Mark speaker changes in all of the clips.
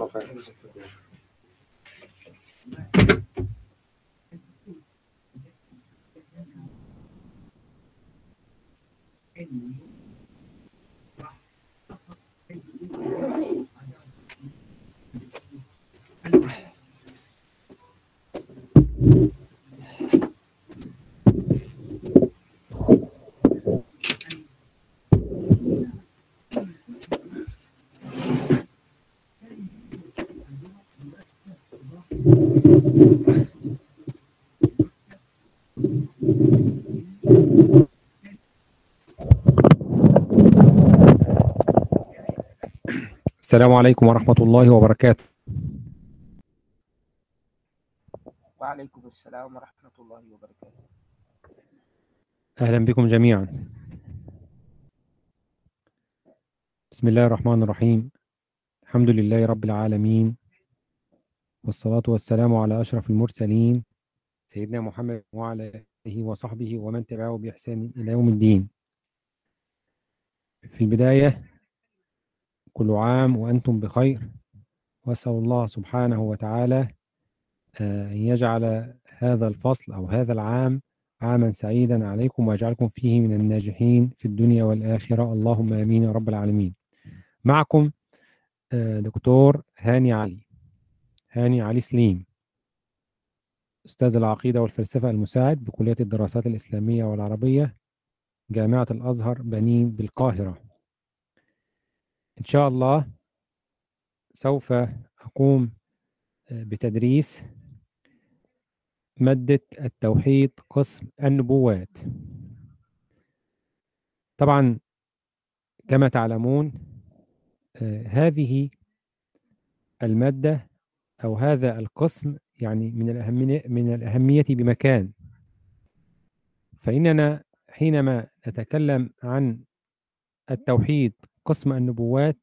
Speaker 1: الله خير
Speaker 2: السلام عليكم ورحمة الله وبركاته.
Speaker 3: وعليكم السلام ورحمة الله وبركاته.
Speaker 2: أهلا بكم جميعا. بسم الله الرحمن الرحيم. الحمد لله رب العالمين. والصلاة والسلام على أشرف المرسلين سيدنا محمد وعلى آله وصحبه ومن تبعه بإحسان إلى يوم الدين. في البداية كل عام وأنتم بخير. وأسأل الله سبحانه وتعالى أن يجعل هذا الفصل أو هذا العام عاما سعيدا عليكم ويجعلكم فيه من الناجحين في الدنيا والآخرة. اللهم آمين يا رب العالمين. معكم دكتور هاني علي. هاني علي سليم أستاذ العقيدة والفلسفة المساعد بكلية الدراسات الإسلامية والعربية جامعة الأزهر بنين بالقاهرة. إن شاء الله سوف أقوم بتدريس مادة التوحيد قسم النبوات. طبعا كما تعلمون هذه المادة أو هذا القسم يعني من الأهمية من الأهمية بمكان. فإننا حينما نتكلم عن التوحيد قسم النبوات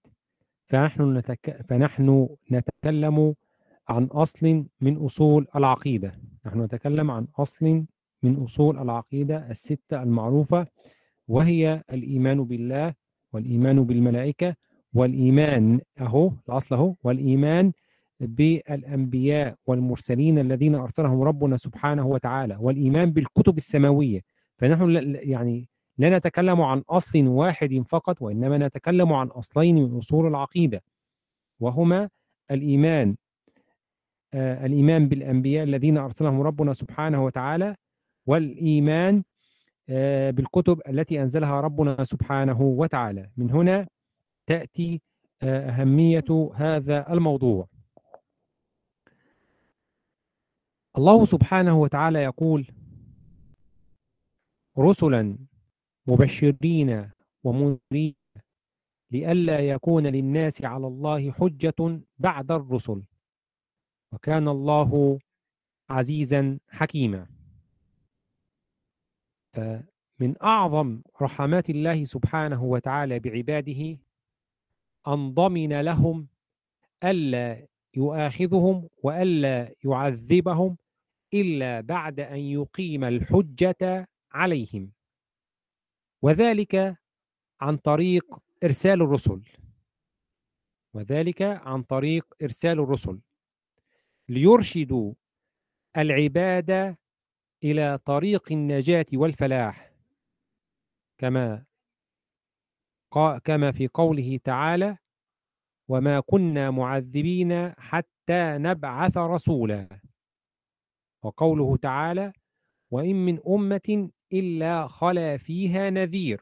Speaker 2: فنحن نتك... فنحن نتكلم عن أصل من أصول العقيدة. نحن نتكلم عن أصل من أصول العقيدة الستة المعروفة وهي الإيمان بالله والإيمان بالملائكة والإيمان أهو الأصل أهو والإيمان بالأنبياء والمرسلين الذين أرسلهم ربنا سبحانه وتعالى والإيمان بالكتب السماوية. فنحن يعني لا نتكلم عن أصل واحد فقط وإنما نتكلم عن أصلين من أصول العقيدة وهما الإيمان آه الإيمان بالأنبياء الذين أرسلهم ربنا سبحانه وتعالى والإيمان آه بالكتب التي أنزلها ربنا سبحانه وتعالى. من هنا تأتي آه أهمية هذا الموضوع. الله سبحانه وتعالى يقول رسلا مبشرين ومنذرين لئلا يكون للناس على الله حجة بعد الرسل. وكان الله عزيزا حكيما. فمن أعظم رحمات الله سبحانه وتعالى بعباده أن ضمن لهم ألا يؤاخذهم وألا يعذبهم إلا بعد أن يقيم الحجة عليهم. وذلك عن طريق إرسال الرسل. وذلك عن طريق إرسال الرسل. ليرشدوا العباد إلى طريق النجاة والفلاح. كما كما في قوله تعالى وما كنا معذبين حتى نبعث رسولا. وقوله تعالى وإن من أمة إلا خلا فيها نذير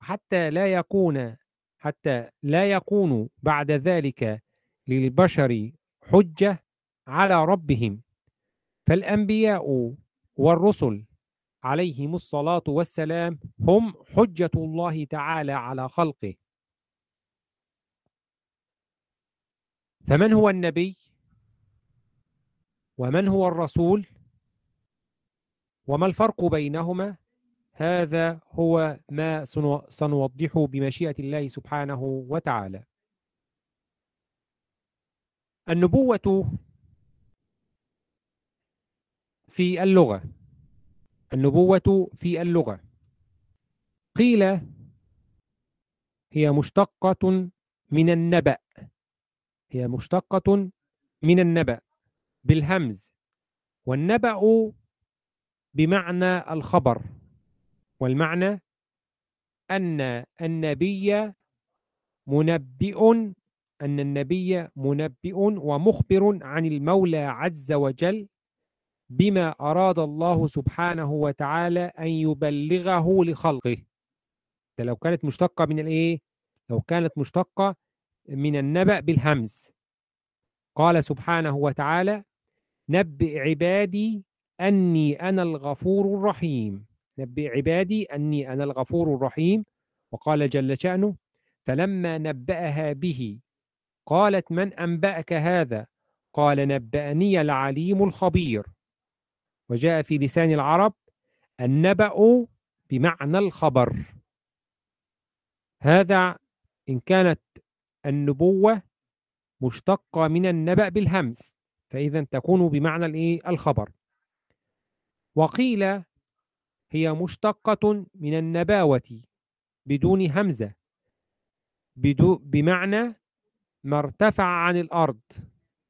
Speaker 2: حتى لا يكون حتى لا يكون بعد ذلك للبشر حجة على ربهم. فالأنبياء والرسل عليهم الصلاة والسلام هم حجة الله تعالى على خلقه. فمن هو النبي؟ ومن هو الرسول؟ وما الفرق بينهما؟ هذا هو ما سنوضحه بمشيئة الله سبحانه وتعالى. النبوة في اللغة. النبوة في اللغة. قيل هي مشتقة من النبأ. هي مشتقة من النبأ. بالهمز والنبأ بمعنى الخبر والمعنى أن النبي منبئ أن النبي منبئ ومخبر عن المولى عز وجل بما أراد الله سبحانه وتعالى أن يبلغه لخلقه ده لو كانت مشتقة من الإيه؟ لو كانت مشتقة من النبأ بالهمز قال سبحانه وتعالى نبئ عبادي أني أنا الغفور الرحيم. نبئ عبادي أني أنا الغفور الرحيم. وقال جل شأنه فلما نبأها به قالت من أنبأك هذا؟ قال نبأني العليم الخبير. وجاء في لسان العرب النبأ بمعنى الخبر. هذا إن كانت النبوة مشتقة من النبأ بالهمز فإذا تكون بمعنى الإيه؟ الخبر. وقيل هي مشتقة من النباوة بدون همزة بدو بمعنى ما ارتفع عن الأرض.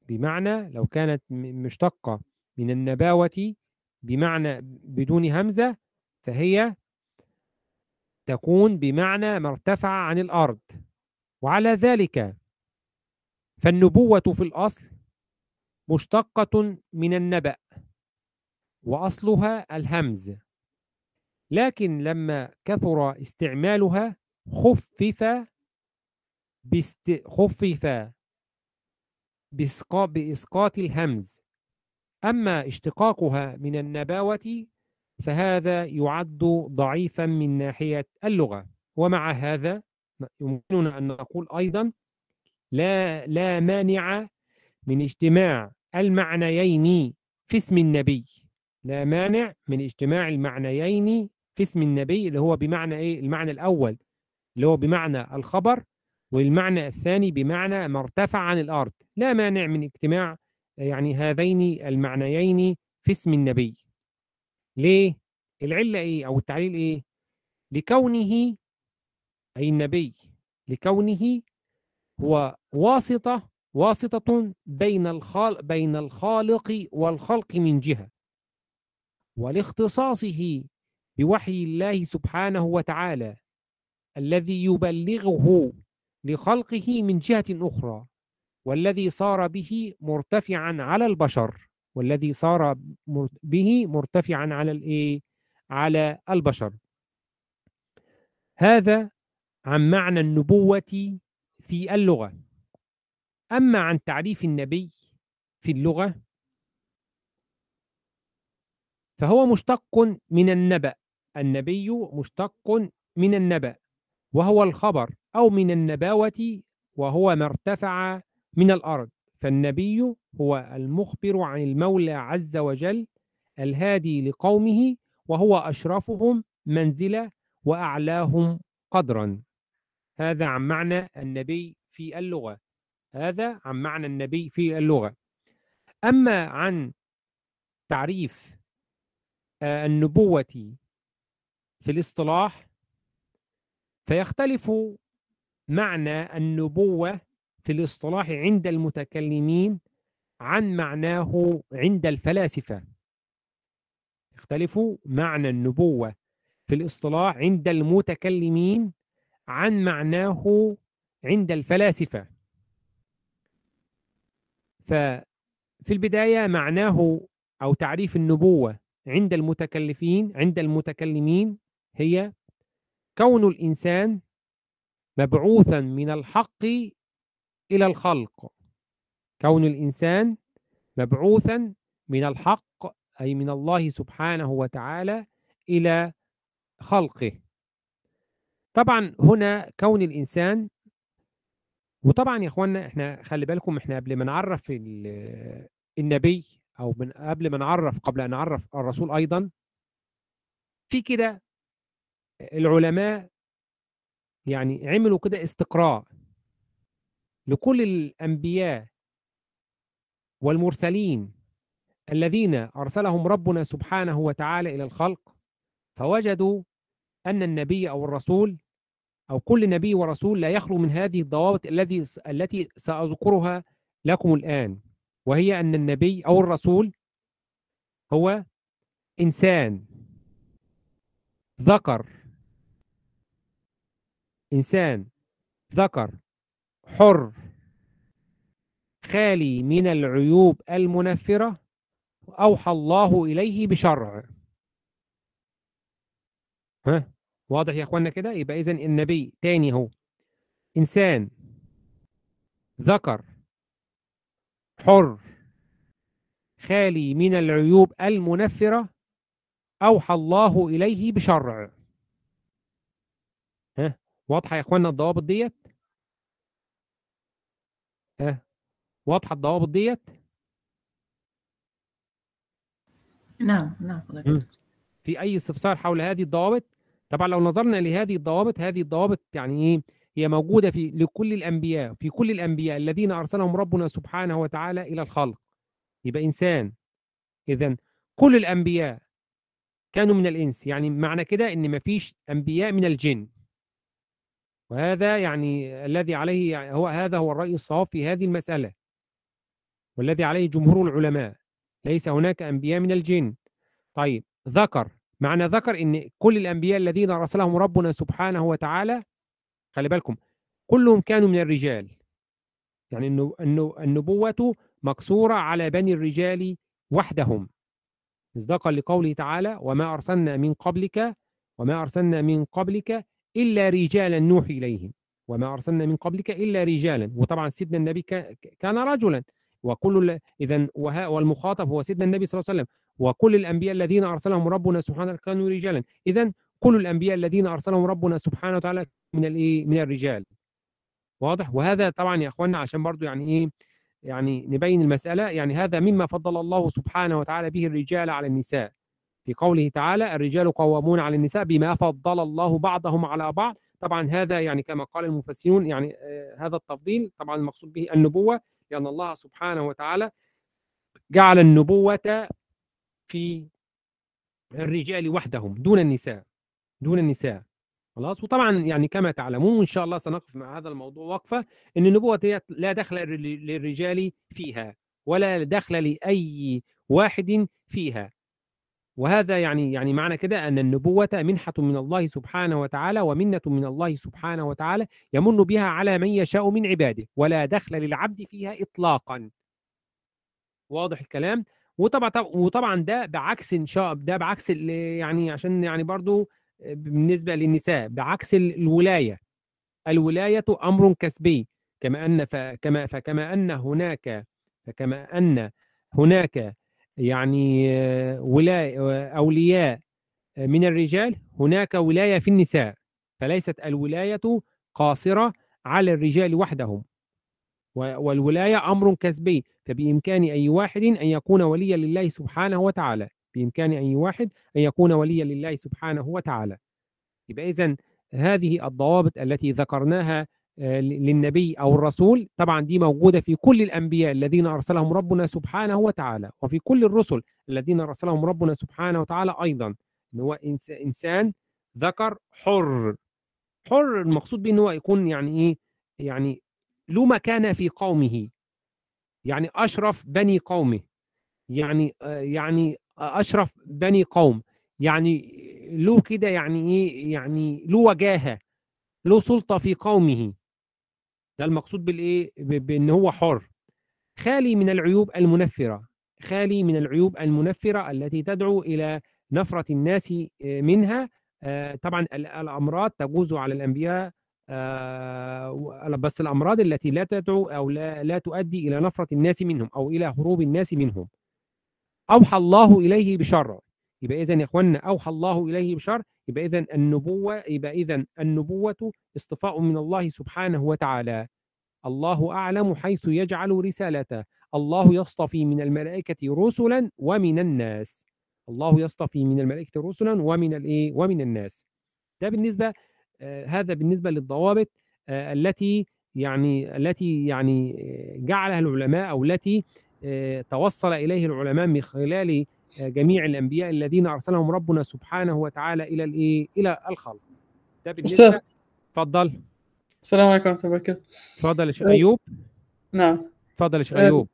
Speaker 2: بمعنى لو كانت مشتقة من النباوة بمعنى بدون همزة فهي تكون بمعنى ما ارتفع عن الأرض. وعلى ذلك فالنبوة في الأصل مشتقة من النبأ وأصلها الهمز. لكن لما كثر استعمالها خفف باست... خفف بإسقاط بإسقاط الهمز. أما اشتقاقها من النباوة فهذا يعد ضعيفا من ناحية اللغة. ومع هذا يمكننا أن نقول أيضا لا لا مانع من اجتماع المعنيين في اسم النبي. لا مانع من اجتماع المعنيين في اسم النبي اللي هو بمعنى إيه؟ المعنى الأول اللي هو بمعنى الخبر والمعنى الثاني بمعنى ما ارتفع عن الأرض. لا مانع من اجتماع يعني هذين المعنيين في اسم النبي. ليه؟ العلة إيه؟ أو التعليل إيه؟ لكونه أي النبي لكونه هو واسطة واسطة بين الخالق بين الخالق والخلق من جهة. ولاختصاصه بوحي الله سبحانه وتعالى الذي يبلغه لخلقه من جهة أخرى والذي صار به مرتفعا على البشر والذي صار به مرتفعا على الايه على البشر. هذا عن معنى النبوة في اللغة. أما عن تعريف النبي في اللغة فهو مشتق من النبأ النبي مشتق من النبأ وهو الخبر أو من النباوة وهو ما ارتفع من الأرض فالنبي هو المخبر عن المولى عز وجل الهادي لقومه وهو أشرفهم منزلة وأعلاهم قدرا. هذا عن معنى النبي في اللغة. هذا عن معنى النبي في اللغة. أما عن تعريف النبوة في الاصطلاح فيختلف معنى النبوة في الاصطلاح عند المتكلمين عن معناه عند الفلاسفة. يختلف معنى النبوة في الاصطلاح عند المتكلمين عن معناه عند الفلاسفة. ففي البداية معناه أو تعريف النبوة عند المتكلفين عند المتكلمين هي كون الإنسان مبعوثا من الحق إلى الخلق. كون الإنسان مبعوثا من الحق أي من الله سبحانه وتعالى إلى خلقه. طبعا هنا كون الإنسان وطبعا يا اخوانا إحنا خلي بالكم إحنا قبل ما نعرف النبي أو من قبل ما نعرف قبل أن نعرف الرسول أيضا في كده العلماء يعني عملوا كده استقراء لكل الأنبياء والمرسلين الذين أرسلهم ربنا سبحانه وتعالى إلى الخلق فوجدوا أن النبي أو الرسول أو كل نبي ورسول لا يخلو من هذه الضوابط الذي التي سأذكرها لكم الآن وهي أن النبي أو الرسول هو إنسان ذكر إنسان ذكر حر خالي من العيوب المنفرة أوحى الله إليه بشرع. ها؟ واضح يا اخوانا كده؟ يبقى اذا النبي تاني هو إنسان ذكر حر خالي من العيوب المنفرة أوحى الله إليه بشرع. ها؟ واضحة يا اخوانا الضوابط ديت؟ ها؟ واضحة الضوابط ديت؟
Speaker 1: نعم نعم.
Speaker 2: مم. في أي استفسار حول هذه الضوابط؟ طبعا لو نظرنا لهذه الضوابط هذه الضوابط يعني إيه؟ هي موجودة في لكل الأنبياء في كل الأنبياء الذين أرسلهم ربنا سبحانه وتعالى إلى الخلق. يبقى إنسان. اذا كل الأنبياء كانوا من الإنس. يعني معنى كده إن مفيش أنبياء من الجن. وهذا يعني الذي عليه هو هذا هو الرأي الصواب في هذه المسألة. والذي عليه جمهور العلماء. ليس هناك أنبياء من الجن. طيب ذكر. معنى ذكر إن كل الأنبياء الذين أرسلهم ربنا سبحانه وتعالى خلي بالكم كلهم كانوا من الرجال. يعني انه النبوة مقصوره على بني الرجال وحدهم. مصداقا لقوله تعالى وما أرسلنا من قبلك وما أرسلنا من قبلك إلا رجالا نوحي إليهم. وما أرسلنا من قبلك إلا رجالا. وطبعا سيدنا النبي كان رجلا. وكل اذا والمخاطب هو سيدنا النبي صلى الله عليه وسلم. وكل الانبياء الذين أرسلهم ربنا سبحانه كانوا رجالا. اذا كل الانبياء الذين أرسلهم ربنا سبحانه وتعالى من الايه من الرجال. واضح؟ وهذا طبعا يا إخواننا عشان برضو يعني إيه؟ يعني نبين المسألة. يعني هذا مما فضل الله سبحانه وتعالى به الرجال على النساء. في قوله تعالى الرجال قوامون على النساء بما فضل الله بعضهم على بعض. طبعا هذا يعني كما قال المفسرون يعني آه هذا التفضيل. طبعا المقصود به النبوة لأن الله سبحانه وتعالى جعل النبوة في الرجال وحدهم دون النساء دون النساء خلاص؟ وطبعا يعني كما تعلمون إن شاء الله سنقف مع هذا الموضوع وقفة إن النبوة لا دخل للرجال فيها ولا دخل لأي واحد فيها. وهذا يعني يعني معنى كده أن النبوة منحة من الله سبحانه وتعالى ومنة من الله سبحانه وتعالى يمن بها على من يشاء من عباده ولا دخل للعبد فيها اطلاقا. واضح الكلام؟ وطبعا وطبعا ده بعكس ان شاء ده بعكس يعني عشان يعني برضو بالنسبة للنساء بعكس الولاية. الولاية أمر كسبي. كما أن فكما فكما أن هناك فكما أن هناك يعني ولاية أولياء من الرجال هناك ولاية في النساء. فليست الولاية قاصرة على الرجال وحدهم. والولاية أمر كسبي. فبامكان أي واحد أن يكون وليا لله سبحانه وتعالى. بإمكان أي واحد أن يكون وليا لله سبحانه وتعالى. يبقى اذا هذه الضوابط التي ذكرناها للنبي أو الرسول طبعا دي موجودة في كل الأنبياء الذين أرسلهم ربنا سبحانه وتعالى وفي كل الرسل الذين أرسلهم ربنا سبحانه وتعالى أيضا. إن هو إنسان ذكر حر. حر المقصود به إن هو يكون يعني إيه؟ يعني له مكانة في قومه. يعني أشرف بني قومه يعني يعني أشرف بني قوم يعني له كده يعني إيه يعني له وجاهة له سلطة في قومه. ده المقصود بالإيه؟ بإن هو حر. خالي من العيوب المنفرة خالي من العيوب المنفرة التي تدعو إلى نفرة الناس منها طبعا الأمراض تجوز على الأنبياء بس الأمراض التي لا تدعو أو لا لا تؤدي إلى نفرة الناس منهم أو إلى هروب الناس منهم. أوحى الله إليه بشرع يبقى اذا يا اخوانا أوحى الله إليه بشرع يبقى اذا النبوة يبقى اذا النبوة اصطفاء من الله سبحانه وتعالى. الله أعلم حيث يجعل رسالته. الله يصطفي من الملائكة رسلا ومن الناس. الله يصطفي من الملائكة رسلا ومن الإيه؟ ومن الناس. ده بالنسبة آه هذا بالنسبة للضوابط آه التي يعني التي يعني جعلها العلماء أو التي آه توصل إليه العلماء من خلال جميع الأنبياء الذين أرسلهم ربنا سبحانه وتعالى إلى الإيه؟ إلى الخلق.
Speaker 4: ده بالنسبة
Speaker 2: تفضل.
Speaker 4: السلام عليكم ورحمة الله وبركاته.
Speaker 2: تفضل يا شيخ. أيوب.
Speaker 4: نعم.
Speaker 2: تفضل يا شيخ. أيوب.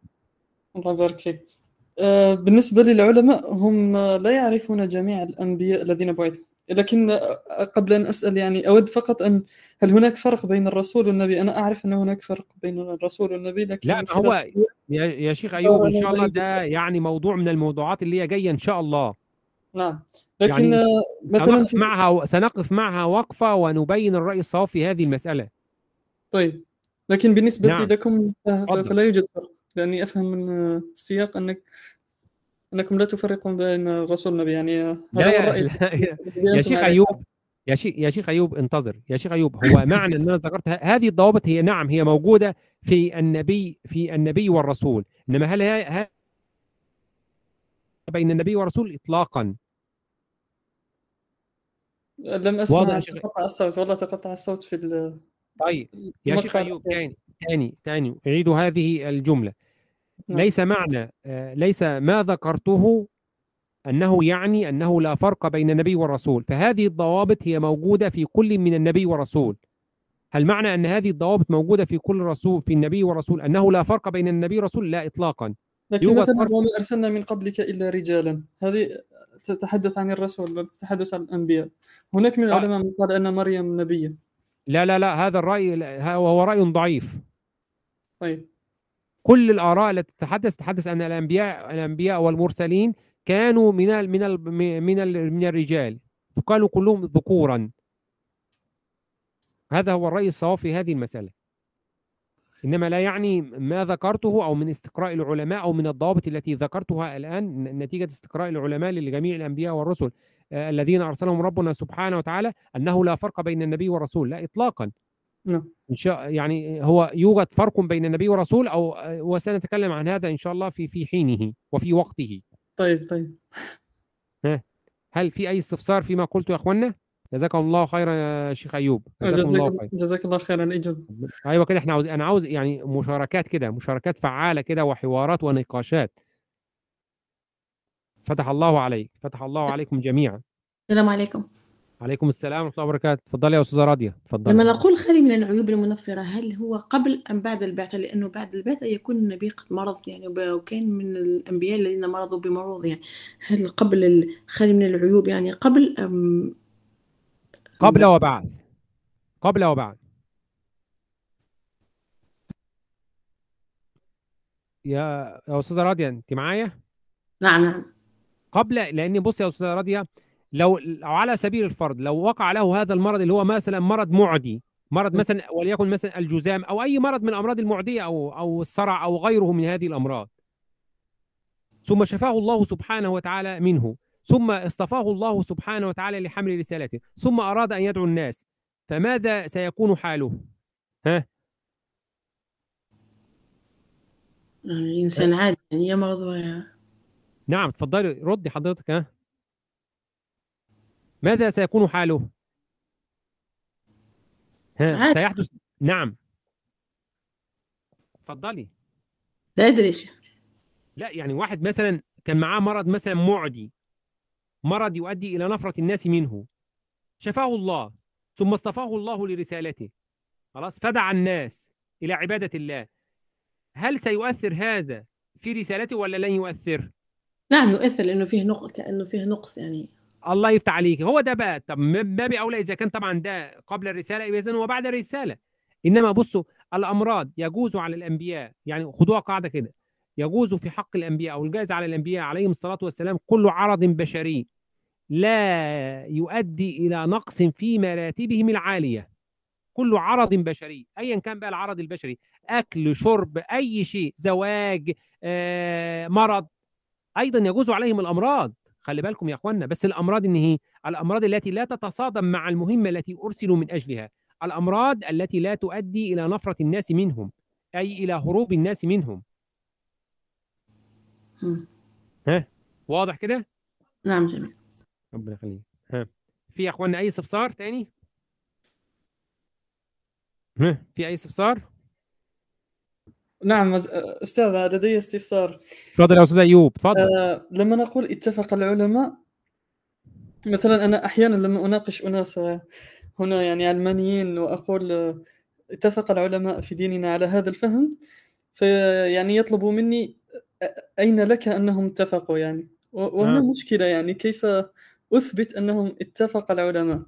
Speaker 4: الله يبارك فيك. آه، بالنسبة للعلماء هم لا يعرفون جميع الأنبياء الذين بعثوا. لكن قبل أن أسأل يعني أود فقط أن هل هناك فرق بين الرسول والنبي؟ أنا أعرف أن هناك فرق بين الرسول والنبي لكن
Speaker 2: لا هو يا شيخ أيوب
Speaker 4: إن
Speaker 2: شاء الله ده يعني موضوع من الموضوعات اللي هي جاية إن شاء الله.
Speaker 4: نعم. لكن
Speaker 2: يعني
Speaker 4: مثلا
Speaker 2: سنقف
Speaker 4: في
Speaker 2: معها سنقف معها وقفة ونبين الرأي الصواب في هذه المسألة.
Speaker 4: طيب. لكن بالنسبة
Speaker 2: نعم.
Speaker 4: لكم. فلا يوجد فرق. لأني أفهم من السياق أنك أنكم لا تفرقون بين الرسول والنبي يعني
Speaker 2: لا
Speaker 4: هذا هو
Speaker 2: يا,
Speaker 4: الرأي
Speaker 2: لا يا, شيخ. أيوب يا شيخ يا شيخ أيوب انتظر يا شيخ أيوب هو معنى أن أنا ذكرت هذه الضوابط هي نعم هي موجودة في النبي في النبي والرسول إنما هل هي بين النبي والرسول اطلاقا
Speaker 4: لم
Speaker 2: واضح
Speaker 4: أسمع
Speaker 2: يا شيخ.
Speaker 4: تقطع الصوت والله تقطع الصوت في ال-
Speaker 2: طيب يا شيخ أيوب
Speaker 4: الأخير.
Speaker 2: تاني تاني تاني أعيد هذه
Speaker 4: الجملة.
Speaker 2: ليس معنى آه، ليس ما ذكرته أنه يعني أنه لا فرق بين النبي والرسول. فهذه الضوابط هي موجودة في كل من النبي والرسول. هل معنى أن هذه الضوابط موجودة في كل رسول في النبي والرسول أنه لا فرق بين النبي والرسول؟ لا اطلاقا.
Speaker 4: لكن مثلا. وما أرسلنا من قبلك إلا رجالا. هذه تتحدث عن الرسول وتتحدث عن الأنبياء. هناك من
Speaker 2: آه.
Speaker 4: العلماء من قال أن مريم نبية.
Speaker 2: لا لا لا هذا الرأي لا، هو رأي ضعيف.
Speaker 4: طيب.
Speaker 2: كل الآراء التي تتحدث تتحدث ان الأنبياء الأنبياء والمرسلين كانوا من من من من الرجال. كانوا كلهم ذكورا. هذا هو الرأي الصواب في هذه المسألة. إنما لا يعني ما ذكرته أو من استقراء العلماء أو من الضوابط التي ذكرتها الآن ن- نتيجة استقراء العلماء لجميع الأنبياء والرسل. آه، الذين أرسلهم ربنا سبحانه وتعالى أنه لا فرق بين النبي والرسول. لا اطلاقا.
Speaker 4: نعم.
Speaker 2: إن شاء يعني هو يوجد فرق بين النبي والرسول أو وسنتكلم عن هذا إن شاء الله في في حينه وفي وقته.
Speaker 4: طيب طيب.
Speaker 2: هل في أي استفسار فيما قلت يا أخوانا؟ جزاكم الله خيرا يا شيخ أيوب. جزاكم الله
Speaker 4: جزاك,
Speaker 2: خير
Speaker 4: جزاك الله خيرا إجابة.
Speaker 2: أيوه كده إحنا عاوز أنا عاوز يعني مشاركات كده مشاركات فعالة كده وحوارات ونقاشات. فتح الله عليك فتح الله عليكم جميعا.
Speaker 1: السلام عليكم.
Speaker 2: عليكم السلام ورحمة الله وبركاته. اتفضلي يا أستاذة راضيه
Speaker 1: لما
Speaker 2: اتفضلي
Speaker 1: نقول خالي من العيوب المنفرة هل هو قبل أم بعد البعثة لأنه بعد البعثة يكون النبي قد مرض يعني وكان من الأنبياء الذين مرضوا بمرض يعني هل قبل ال- خالي من العيوب؟ يعني قبل أم
Speaker 2: قبل وبعد. قبل وبعد. يا يا أستاذة راضيه أنت معايا؟
Speaker 1: نعم نعم.
Speaker 2: قبل لأن بص يا أستاذة راضيه لو لو على سبيل الفرض لو وقع له هذا المرض اللي هو مثلا مرض معدي مرض. مثلا وليكن مثلا الجذام أو أي مرض من الأمراض المعدية أو أو الصرع أو غيره من هذه الأمراض. ثم شفاه الله سبحانه وتعالى منه. ثم اصطفاه الله سبحانه وتعالى لحمل رسالته. ثم أراد أن يدعو الناس. فماذا سيكون حاله؟
Speaker 1: يعني إنسان عادي يعني يمرض و-
Speaker 2: نعم تفضلي ردي حضرتك ها؟ ماذا سيكون حاله؟ ها. سيحدث. نعم. تفضلي.
Speaker 1: لا إيش
Speaker 2: لا يعني واحد مثلا كان معاه مرض مثلا معدي مرض يؤدي إلى نفرة الناس منه. شفاه الله ثم اصطفاه الله لرسالته. خلاص فدعا الناس إلى عبادة الله. هل سيؤثر هذا في رسالته ولا لن يؤثر؟
Speaker 1: نعم يؤثر لأنه فيه نقص كأنه فيه نقص يعني.
Speaker 2: الله يفتح عليك. هو ده بقى. طب من باب اولى إذا كان طبعا ده قبل الرسالة يبقى اذا هو بعد الرسالة. إنما بصوا الأمراض يجوز على الأنبياء يعني خدوها قاعدة كده يجوز في حق الأنبياء أو الجائز على الأنبياء عليهم الصلاة والسلام كل عرض بشري لا يؤدي إلى نقص في مراتبهم العالية. كل عرض بشري ايا كان بقى العرض البشري أكل شرب أي شيء زواج آه، مرض أيضا يجوز عليهم الأمراض. خلي بالكم يا اخوانا بس الأمراض إن هي الأمراض التي لا تتصادم مع المهمة التي أرسلوا من أجلها الأمراض التي لا تؤدي إلى نفرة الناس منهم أي إلى هروب الناس منهم.
Speaker 1: مم.
Speaker 2: واضح كده؟
Speaker 1: نعم جميل.
Speaker 2: ربنا يخليك. ها؟ في يا اخوانا أي استفسار تاني؟ ها؟ في أي استفسار؟
Speaker 4: نعم أستاذ لدي استفسار
Speaker 2: اتفضل يا أستاذ أيوب اتفضل
Speaker 4: آه، لما نقول اتفق العلماء مثلا أنا أحيانا لما أناقش أناس آه، هنا يعني علمانيين وأقول آه، اتفق العلماء في ديننا على هذا الفهم فيعني يطلبوا مني أين لك أنهم اتفقوا يعني؟ وهنا
Speaker 2: آه.
Speaker 4: مشكلة يعني؟ كيف أثبت أنهم اتفق العلماء؟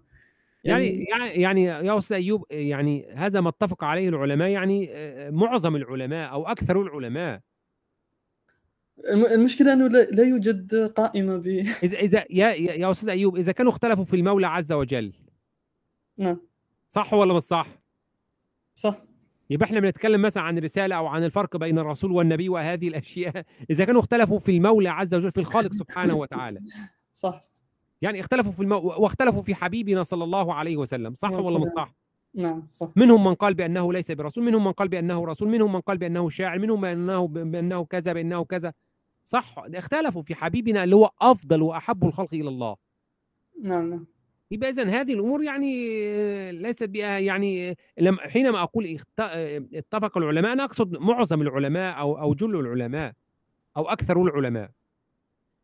Speaker 2: يعني يعني يعني يا أستاذ أيوب يعني هذا ما اتفق عليه العلماء يعني آه، معظم العلماء أو أكثر العلماء.
Speaker 4: الم- المشكلة أنه لا يوجد قائمة ب
Speaker 2: إذا إذا يا يا يا أستاذ أيوب إذا كانوا اختلفوا في المولى عز وجل
Speaker 4: نعم.
Speaker 2: صح ولا مش صح؟
Speaker 4: صح.
Speaker 2: يبقى إحنا بنتكلم مثلا عن الرساله أو عن الفرق بين الرسول والنبي وهذه الأشياء. إذا كانوا اختلفوا في المولى عز وجل في الخالق سبحانه وتعالى.
Speaker 4: صح.
Speaker 2: يعني اختلفوا في المو... واختلفوا في حبيبنا صلى الله عليه وسلم صح
Speaker 4: نعم،
Speaker 2: ولا مش
Speaker 4: طبعاً.
Speaker 2: صح؟
Speaker 4: نعم صح.
Speaker 2: منهم من قال بأنه ليس برسول منهم من قال بأنه رسول منهم من قال بأنه شاعر منهم بانه بأنه كذا بأنه كذا. صح اختلفوا في حبيبنا اللي هو أفضل وأحب الخلق إلى الله.
Speaker 4: نعم نعم.
Speaker 2: يبقى اذا هذه الأمور يعني ليست بها يعني لما حينما أقول اتفق العلماء أنا أقصد معظم العلماء أو أو جل العلماء أو أكثر العلماء.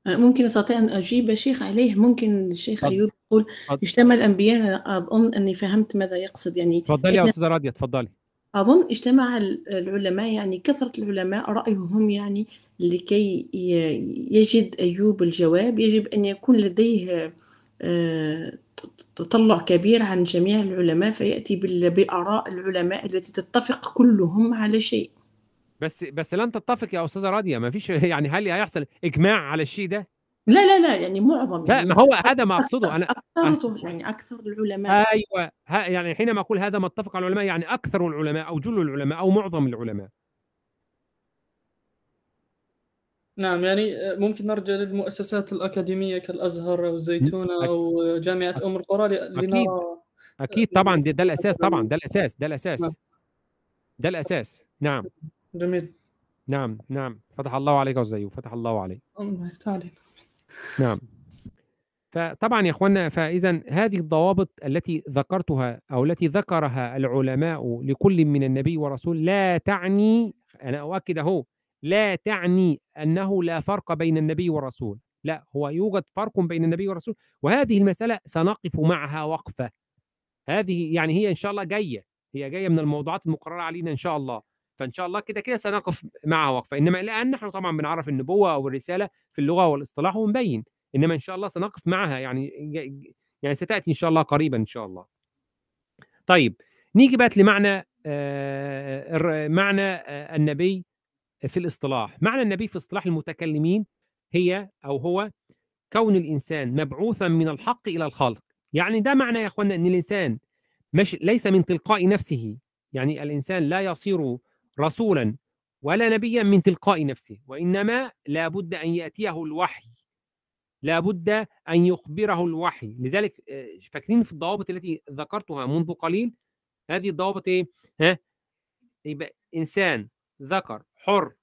Speaker 1: ممكن أستطيع أن أجيب يا شيخ عليه؟ ممكن الشيخ. ايوب يقول. اجتمع الأنبياء أنا أظن أني فهمت ماذا يقصد. يعني
Speaker 2: تفضلي يا أستاذة راضيه تفضلي.
Speaker 1: أظن اجتمع ال- العلماء يعني كثرة العلماء رأيهم يعني لكي يجد أيوب الجواب. يجب أن يكون لديه آه، تطلع كبير عن جميع العلماء فيأتي بآراء العلماء التي تتفق كلهم على شيء.
Speaker 2: بس بس لن تتفق يا أستاذة راضيه ما فيش يعني هل هيحصل إجماع على الشيء ده؟
Speaker 1: لا لا لا يعني معظم
Speaker 2: لا
Speaker 1: يعني
Speaker 2: ما هو هذا ما أقصده أنا
Speaker 1: أكثر يعني أكثر العلماء.
Speaker 2: أيوه ها يعني حينما أقول هذا ما اتفق على العلماء يعني أكثر العلماء أو جل العلماء أو معظم العلماء.
Speaker 4: نعم يعني ممكن نرجع للمؤسسات الأكاديمية كالأزهر أو الزيتونة
Speaker 2: أك-
Speaker 4: أو جامعة أم القرى ل- لنرى
Speaker 2: أكيد طبعا ده, ده الأساس طبعا ده الأساس ده
Speaker 4: نعم.
Speaker 2: الاساس ده الأساس نعم.
Speaker 4: جميل.
Speaker 2: نعم نعم. فتح الله عليك أيوب فتح الله عليك.
Speaker 4: الله يفتح عليك
Speaker 2: نعم. فطبعا يا اخوانا فاذا هذه الضوابط التي ذكرتها أو التي ذكرها العلماء لكل من النبي ورسول لا تعني أنا أؤكد أهو لا تعني أنه لا فرق بين النبي والرسول. لا هو يوجد فرق بين النبي والرسول وهذه المسألة سنقف معها وقفة. هذه يعني هي إن شاء الله جاية هي جاية من الموضوعات المقررة علينا إن شاء الله. فإن شاء الله كده كده سنقف معها وقفة. إنما الان نحن طبعا بنعرف النبوة أو الرسالة في اللغة والإصطلاح ونبين. إنما إن شاء الله سنقف معها يعني يعني ستأتي إن شاء الله قريبا إن شاء الله. طيب نيجي بقى لمعنى آه معنى آه النبي في الإصطلاح، معنى النبي في إصطلاح المتكلمين هي أو هو كون الإنسان مبعوثا من الحق إلى الخلق، يعني ده معنى يا اخوانا إن الإنسان مش ليس من تلقاء نفسه، يعني الإنسان لا يصير رسولا ولا نبيا من تلقاء نفسه، وإنما لابد أن يأتيه الوحي لابد أن يخبره الوحي لذلك آه، فاكرين في الضوابط التي ذكرتها منذ قليل هذه الضوابط إيه؟ ها؟ يبقى إنسان ذكر حر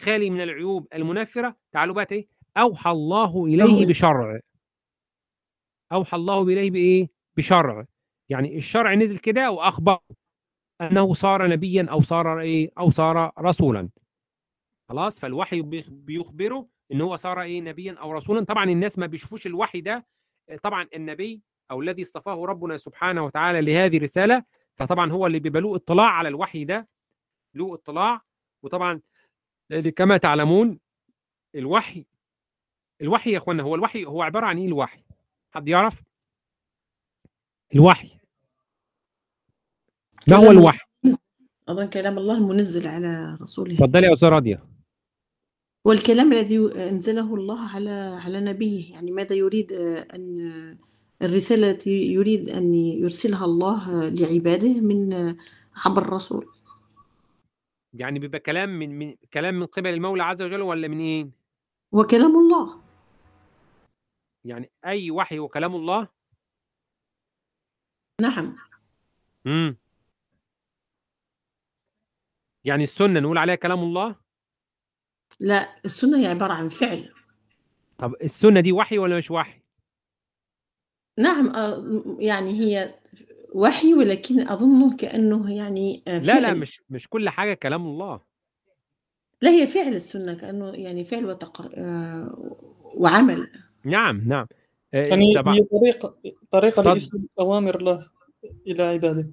Speaker 2: خالي من العيوب المنفرة تعالوا بقى إيه؟ أوحى الله إليه. بشرع أوحى الله إليه بإيه؟ بشرع يعني الشرع نزل كده وأخبره أنه صار نبيا أو صار إيه؟ أو صار رسولا. خلاص؟ فالوحي بيخ- بيخبره إن هو صار إيه؟ نبيا أو رسولا. طبعا الناس ما بيشوفوش الوحي ده. طبعا النبي أو الذي اصطفاه ربنا سبحانه وتعالى لهذه الرسالة فطبعا هو اللي بيبقى له اطلاع على الوحي ده. له اطلاع. وطبعا كما تعلمون الوحي الوحي يا إخوانا هو الوحي هو عبارة عن إيه الوحي؟ حد يعرف؟ الوحي. ما هو الوحي.
Speaker 1: أظن كلام الله المنزل على رسوله.
Speaker 2: اتفضلي يا أستاذة راضيه
Speaker 1: والكلام الذي أنزله الله على على نبيه يعني ماذا يريد آه، أن آه، الرسالة التي يريد أن يرسلها الله آه، لعباده من عبر الرسول.
Speaker 2: يعني بيبقى كلام من, من كلام من قبل المولى عز وجل ولا من إيه؟
Speaker 1: وكلام الله.
Speaker 2: يعني أي وحي هو كلام الله؟
Speaker 1: نعم.
Speaker 2: امم يعني السنة نقول عليها كلام الله؟
Speaker 1: لا السنة هي عبارة عن فعل.
Speaker 2: طب السنة دي وحي ولا مش وحي؟
Speaker 1: نعم آه، يعني هي وحي ولكن أظنه كأنه يعني آه،
Speaker 2: لا لا
Speaker 1: فعل.
Speaker 2: مش مش كل حاجة كلام الله.
Speaker 1: لا هي فعل السنة كأنه يعني فعل وتقر... آه، وعمل.
Speaker 2: نعم نعم.
Speaker 4: يعني
Speaker 2: طبعا
Speaker 4: هي طريقة طريقة. لإسلام أوامر الله إلى عباده.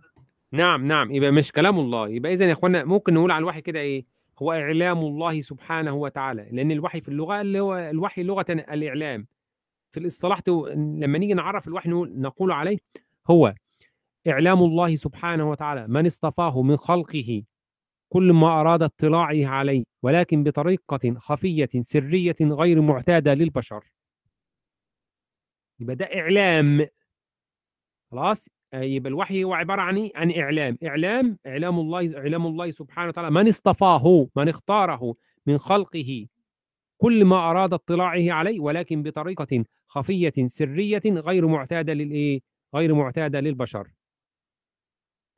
Speaker 2: نعم نعم. يبقى مش كلام الله. يبقى اذا يا إخوانا ممكن نقول على الوحي كده إيه؟ هو إعلام الله سبحانه وتعالى. لأن الوحي في اللغة اللي هو الوحي لغة الإعلام. في الاصطلاح لما نيجي نعرف الوحي نقول عليه هو إعلام الله سبحانه وتعالى. من اصطفاه من خلقه. كل ما أراد اطلاعه عليه. ولكن بطريقة خفية سرية غير معتادة للبشر. يبقى ده إعلام. خلاص؟ يبقى الوحي هو عبارة عن إيه؟ عن إعلام، إعلام إعلام الله إعلام الله سبحانه وتعالى من اصطفاه من اختاره من خلقه. كل ما أراد اطلاعه عليه ولكن بطريقة خفية سرية غير معتادة للإيه؟ غير معتادة للبشر.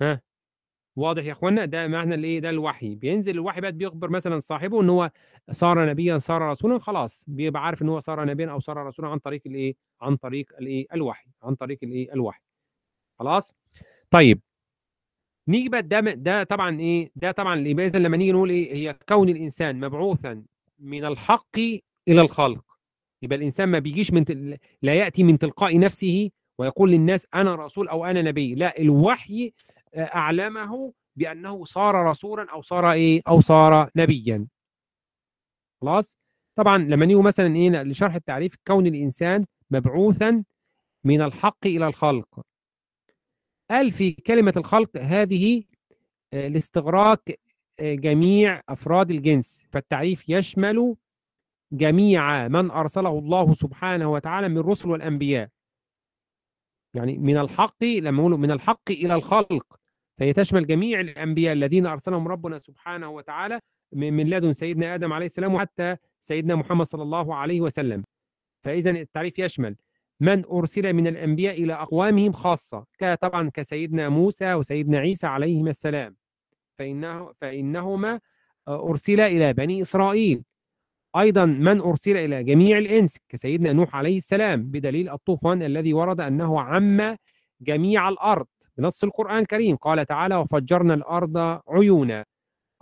Speaker 2: ها؟ واضح يا اخوانا ده معنى الإيه؟ ده الوحي. بينزل الوحي بقى بيخبر مثلا صاحبه إن هو صار نبيا صار رسولا خلاص. بيبقى عارف إن هو صار نبيا أو صار رسولا عن طريق الإيه؟ عن طريق الإيه؟ الوحي عن طريق الإيه؟ الوحي. خلاص؟ طيب نيجي بقى ده ده طبعا إيه؟ ده طبعا يبقى اذا لما نيجي نقول إيه؟ هي كون الإنسان مبعوثا من الحق إلى الخلق يبقى الإنسان ما بيجيش من تل... لا يأتي من تلقاء نفسه ويقول للناس أنا رسول أو أنا نبي. لا الوحي آه، أعلمه بأنه صار رسولا أو صار إيه؟ أو صار نبيا. خلاص؟ طبعا لما نيجي مثلا إيه؟ لشرح التعريف كون الإنسان مبعوثا من الحق إلى الخلق قال في كلمة الخلق هذه آه، لاستغراق آه، جميع أفراد الجنس. فالتعريف يشمل جميع من أرسله الله سبحانه وتعالى من الرسل والأنبياء. يعني من الحق لما نقول من الحق إلى الخلق. فهي تشمل جميع الأنبياء الذين أرسلهم ربنا سبحانه وتعالى من من لدن سيدنا آدم عليه السلام وحتى سيدنا محمد صلى الله عليه وسلم. فإذا التعريف يشمل. من أرسل من الأنبياء إلى أقوامهم خاصة طبعا كسيدنا موسى وسيدنا عيسى عليهما السلام. فإنه فإنهما آه، أرسل إلى بني إسرائيل. أيضا من أرسل إلى جميع الإنس كسيدنا نوح عليه السلام بدليل الطوفان الذي ورد أنه عم جميع الأرض. بنص القرآن الكريم قال تعالى وفجرنا الأرض عيونا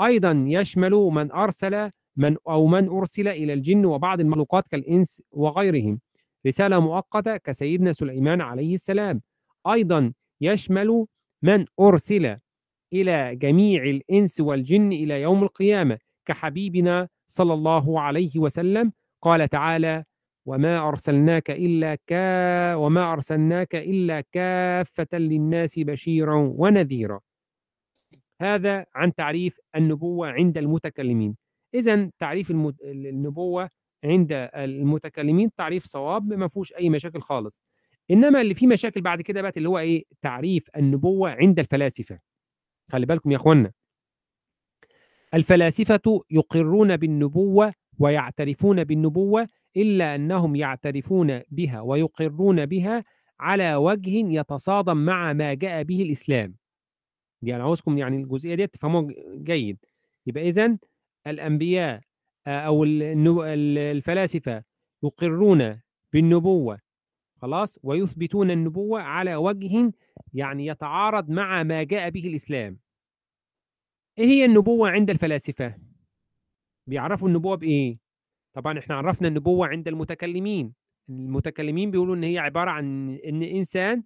Speaker 2: أيضا يشمل من أرسل من أو من أرسل إلى الجن وبعض المخلوقات كالإنس وغيرهم. رسالة مؤقتة كسيدنا سليمان عليه السلام. أيضا يشمل من أرسل إلى جميع الإنس والجن إلى يوم القيامة كحبيبنا صلى الله عليه وسلم. قال تعالى وما أرسلناك إلا كا وما أرسلناك إلا كافة للناس بشيرا ونذيرا. هذا عن تعريف النبوة عند المتكلمين. إذا تعريف. النبوة عند المتكلمين تعريف صواب ما فيهوش أي مشاكل خالص. إنما اللي فيه مشاكل بعد كده بقى اللي هو إيه؟ تعريف النبوة عند الفلاسفة. خلي بالكم يا إخوانا الفلاسفة يقرون بالنبوة ويعترفون بالنبوة إلا أنهم يعترفون بها ويقرون بها على وجه يتصادم مع ما جاء به الإسلام. دي أنا عاوزكم يعني الجزئية دي تفهموها جيد. يبقى إذن الأنبياء آه، أو النو- ال- الفلاسفة يقرون بالنبوة خلاص ويثبتون النبوة على وجه يعني يتعارض مع ما جاء به الإسلام إيه هي النبوة عند الفلاسفة؟ بيعرفوا النبوة بإيه؟ طبعا إحنا عرفنا النبوة عند المتكلمين المتكلمين بيقولوا إن هي عبارة عن إن إنسان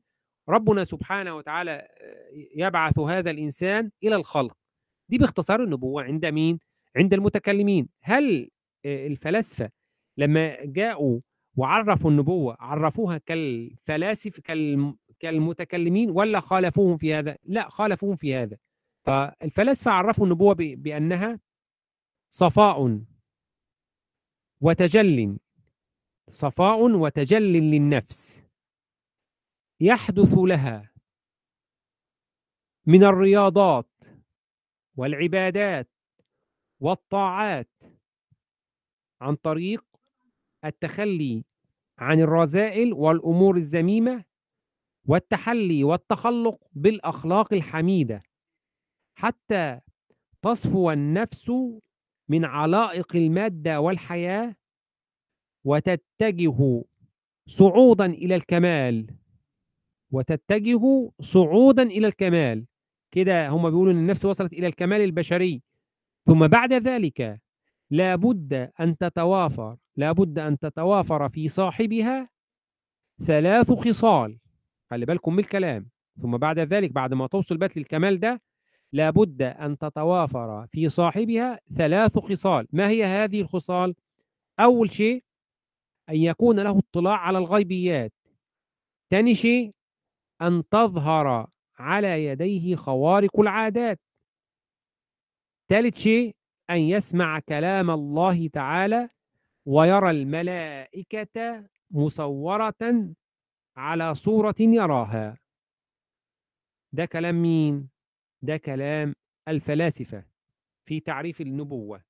Speaker 2: ربنا سبحانه وتعالى آه، يبعث هذا الإنسان إلى الخلق دي باختصار النبوة عند مين؟ عند المتكلمين هل الفلاسفة لما جاءوا وعرفوا النبوة عرفوها كالفلاسفة كالم- كالمتكلمين ولا خالفوهم في هذا؟ لا خالفوهم في هذا فالفلاسفة عرفوا النبوة ب- بأنها صفاء وتجل صفاء وتجل للنفس يحدث لها من الرياضات والعبادات والطاعات عن طريق التخلي عن الرذائل والأمور الذميمه والتحلي والتخلق بالأخلاق الحميدة حتى تصفو النفس من علائق المادة والحياة وتتجه صعودا إلى الكمال وتتجه صعودا إلى الكمال. كده هم بيقولوا إن النفس وصلت إلى الكمال البشري. ثم بعد ذلك لابد أن تتوافر لابد أن تتوافر في صاحبها ثلاث خصال. خلي بالكم من الكلام. ثم بعد ذلك بعد ما توصل بات للكمال ده لابد أن تتوافر في صاحبها ثلاث خصال. ما هي هذه الخصال؟ أول شيء أن يكون له اطلاع على الغيبيات. ثاني شيء أن تظهر على يديه خوارق العادات. ثالث شيء أن يسمع كلام الله تعالى ويرى الملائكة مصورة على صورة يراها ده كلام مين؟ ده كلام الفلاسفة في تعريف النبوة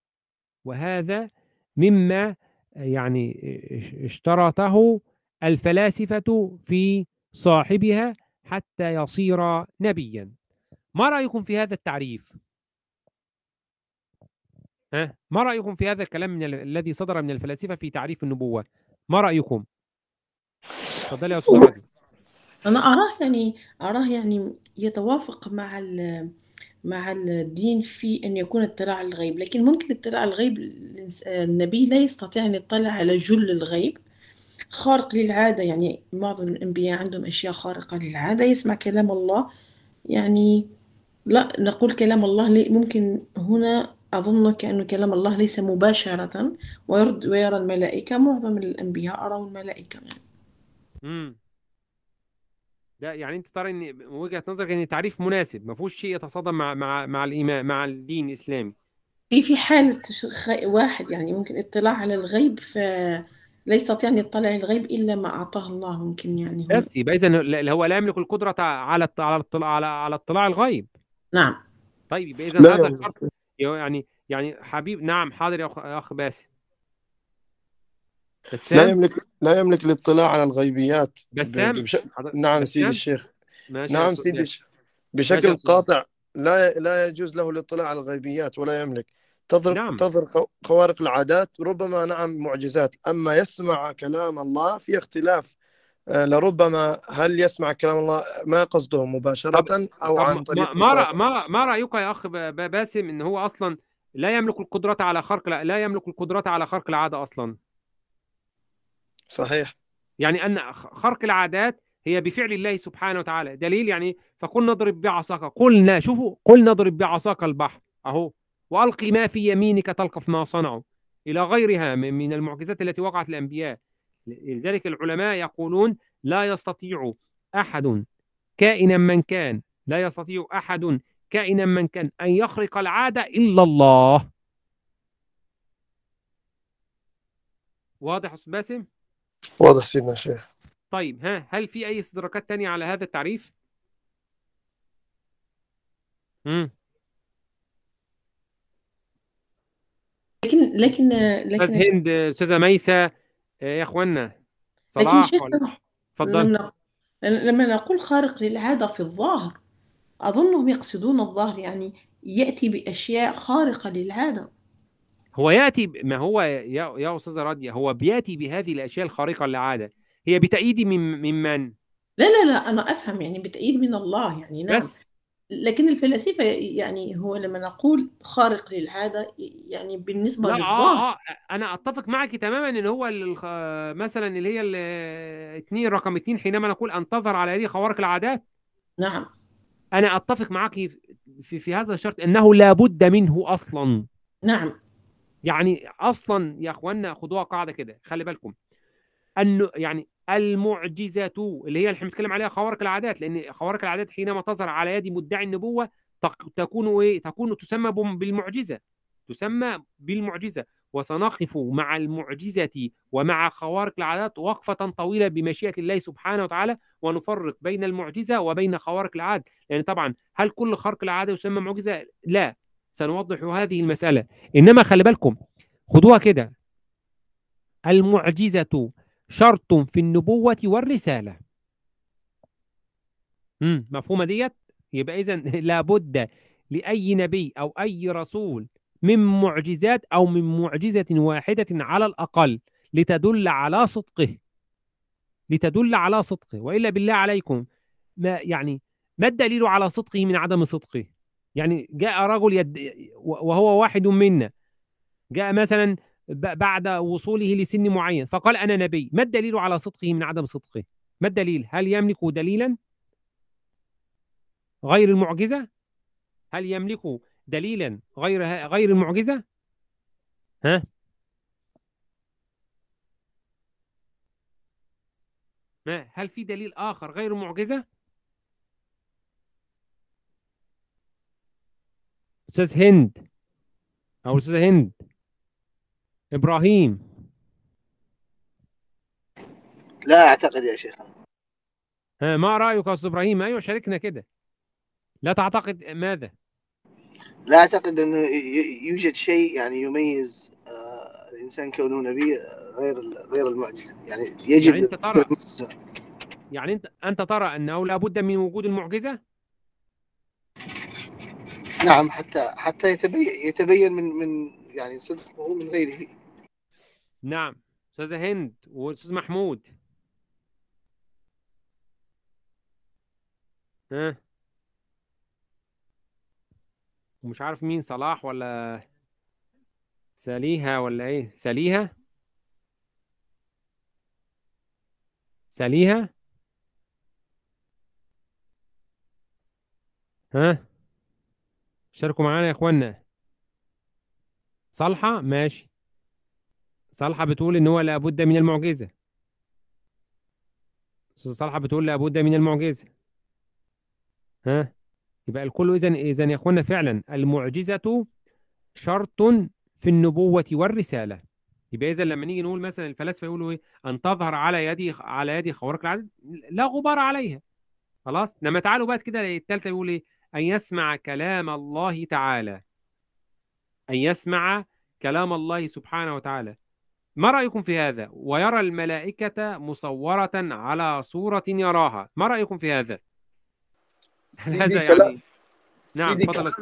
Speaker 2: وهذا مما يعني اشترطه الفلاسفة في صاحبها حتى يصير نبيا ما رأيكم في هذا التعريف؟ ها؟ ما رأيكم في هذا الكلام من ال... الذي صدر من الفلاسفة في تعريف النبوة؟ ما رأيكم؟ تفضلي يا أستاذ
Speaker 1: أنا أراه يعني أراه يعني يتوافق مع ال- مع الدين في أن يكون اطلاع على الغيب لكن ممكن اطلاع على الغيب النبي لا يستطيع أن يطلع على جل الغيب. خارق للعادة يعني معظم الأنبياء عندهم أشياء خارقة للعادة يسمع كلام الله. يعني لا نقول كلام الله ممكن هنا أظن كأنه كلام الله ليس مباشرة ويرد ويرى الملائكة معظم الأنبياء أروا الملائكة يعني.
Speaker 2: امم ده يعني أنت ترى ان من وجهة نظرك إن تعريف مناسب ما فيهوش شيء يتصادم مع مع مع الايمان مع الدين الإسلامي
Speaker 1: في في حالة خ- واحد يعني ممكن اطلاع على الغيب فلا يستطيع أن يطلع على الغيب إلا ما أعطاه الله ممكن يعني هنا
Speaker 2: بس يبقى اذا لا- هو لا يملك القدرة على الط- على على على اطلاع الغيب
Speaker 1: نعم
Speaker 2: طيب يبقى اذا
Speaker 5: لا
Speaker 2: هذا
Speaker 5: يملك.
Speaker 2: الشرط يعني يعني حبيب نعم حاضر يا اخ أخ باسم.
Speaker 5: لا
Speaker 2: بسام
Speaker 5: يملك لا يملك الاطلاع على الغيبيات.
Speaker 2: بسام
Speaker 5: بش... نعم سيدي
Speaker 2: بسام
Speaker 5: الشيخ.
Speaker 2: ماشي يا
Speaker 5: نعم سيدي. الشيخ. بشكل. قاطع لا لا يجوز له الاطلاع على الغيبيات ولا يملك. تظهر
Speaker 2: نعم.
Speaker 5: تظهر خو- خوارق العادات ربما نعم معجزات. أما يسمع كلام الله في اختلاف. لربما هل يسمع كلام الله ما قصده مباشرة أو
Speaker 2: طب
Speaker 5: عن طريق
Speaker 2: ما رأ- ما ما رأيك يا ب- باسم إن هو أصلا لا يملك القدرة على خرق لا يملك القدرة على خرق العادة أصلا؟
Speaker 5: صحيح.
Speaker 2: يعني خ- خرق العادات هي بفعل الله سبحانه وتعالى. دليل يعني فقل نضرب بعصاك. قلنا شوفوا قل نضرب بعصاك البحر أهو والقي ما في يمينك تلقف ما صنعوا. إلى غيرها من المعجزات التي وقعت الانبياء لذلك العلماء يقولون لا يستطيع أحد كائنا من كان لا يستطيع أحد كائنا من كان أن يخرق العادة إلا الله. واضح يا أستاذ باسم؟
Speaker 5: واضح سيدنا الشيخ
Speaker 2: طيب ها هل في أي استدراكات تانية على هذا التعريف؟
Speaker 1: لكن لكن
Speaker 2: أستاذ
Speaker 1: لكن
Speaker 2: هند أستاذة ميسه آه، يا اخوانا
Speaker 1: لكن
Speaker 2: صلاح
Speaker 1: شيخ
Speaker 2: ولا اتفضل
Speaker 1: لما لما نقول خارق للعادة في الظاهر أظنهم يقصدون الظاهر يعني يأتي بأشياء خارقة للعادة.
Speaker 2: هو يأتي ما هو يا يا أستاذة راضيه هو بيأتي بهذه الأشياء الخارقة للعادة. هي بتأييد من ممن
Speaker 1: لا لا لا أنا أفهم يعني بتأييد من الله يعني نعم.
Speaker 2: بس
Speaker 1: لكن الفلاسفة يعني هو لما نقول خارق للعادة يعني بالنسبة
Speaker 2: لا
Speaker 1: للظاهر
Speaker 2: آه آه أنا أتفق معك تماما إن هو. مثلا اللي هي الاثنين رقم اثنين حينما نقول أن تظهر على يدي خوارق العادات.
Speaker 1: نعم.
Speaker 2: أنا أتفق معك في في, هذا الشرط إنه لا بد منه أصلا.
Speaker 1: نعم.
Speaker 2: يعني أصلا يا اخوانا خدوها قاعدة كده خلي بالكم. انه يعني المعجزة اللي هي اللي إحنا بنتكلم عليها خوارق العادات لأن خوارق العادات حينما تظهر على يد مدعي النبوة تق- تكون إيه؟ تكون تسمى بالمعجزة تسمى بالمعجزة. وسنقف مع المعجزة ومع خوارق العادات وقفة طويلة بمشيئة الله سبحانه وتعالى ونفرق بين المعجزة وبين خوارق العاده لأن طبعا هل كل خرق العادة يسمى معجزة؟ لا. سنوضح هذه المسألة. إنما خلي بالكم خدوها كده. المعجزة شرط في النبوة والرسالة. مفهومة ديت؟ يبقى إذا لابد لأي نبي أو أي رسول من معجزات أو من معجزة واحدة على الأقل لتدل على صدقه. لتدل على صدقه وإلا بالله عليكم ما يعني ما الدليل على صدقه من عدم صدقه؟ يعني جاء رجل يد وهو واحد منا جاء مثلا بعد وصوله لسن معين. فقال أنا نبي. ما الدليل على صدقه من عدم صدقه؟ ما الدليل؟ هل يملك دليلا؟ غير المعجزة؟ هل يملكوا دليلا غير غير المعجزة؟ ها؟ ما هل في دليل آخر غير المعجزة؟ أستاذ هند. أو أستاذة هند. إبراهيم.
Speaker 6: لا أعتقد يا شيخ.
Speaker 2: ها ما رأيك يا أستاذ إبراهيم؟ أيوة شاركنا كده. لا تعتقد ماذا؟
Speaker 6: لا أعتقد أنه يوجد شيء يعني يميز آه، الإنسان كونه نبي آه، غير غير المعجزة. يعني يجب
Speaker 2: يعني
Speaker 6: تكون
Speaker 2: ترى. يعني أنت أنت ترى أنه لابد من وجود المعجزة؟
Speaker 6: نعم حتى حتى يتبين يتبين من من يعني صدقه من غيره.
Speaker 2: نعم. أستاذة هند وأستاذ محمود. ها؟ ومش عارف مين صلاح ولا ساليها ولا إيه؟ ساليها ساليها ها؟ شاركوا معانا يا اخوانا صالحة؟ ماشي. صالحة بتقول إن هو لابد من المعجزة. أستاذة صالحة بتقول لابد من المعجزة. ها؟ يبقى الكل اذا اذا يا إخوانا فعلا المعجزة شرط في النبوة والرسالة. يبقى إذا لما نيجي نقول مثلا الفلاسفة يقولوا إيه؟ أن تظهر على يدي على يدي خوارق العادة لا غبار عليها. خلاص؟ لما تعالوا بقى كده الثالثة يقول إيه؟ أن يسمع كلام الله تعالى. أن يسمع كلام الله سبحانه وتعالى. ما رأيكم في هذا؟ ويرى الملائكة مصورة على صورة يراها. ما رأيكم في هذا؟ هذا
Speaker 5: كلام
Speaker 2: يعني نعم تفضل.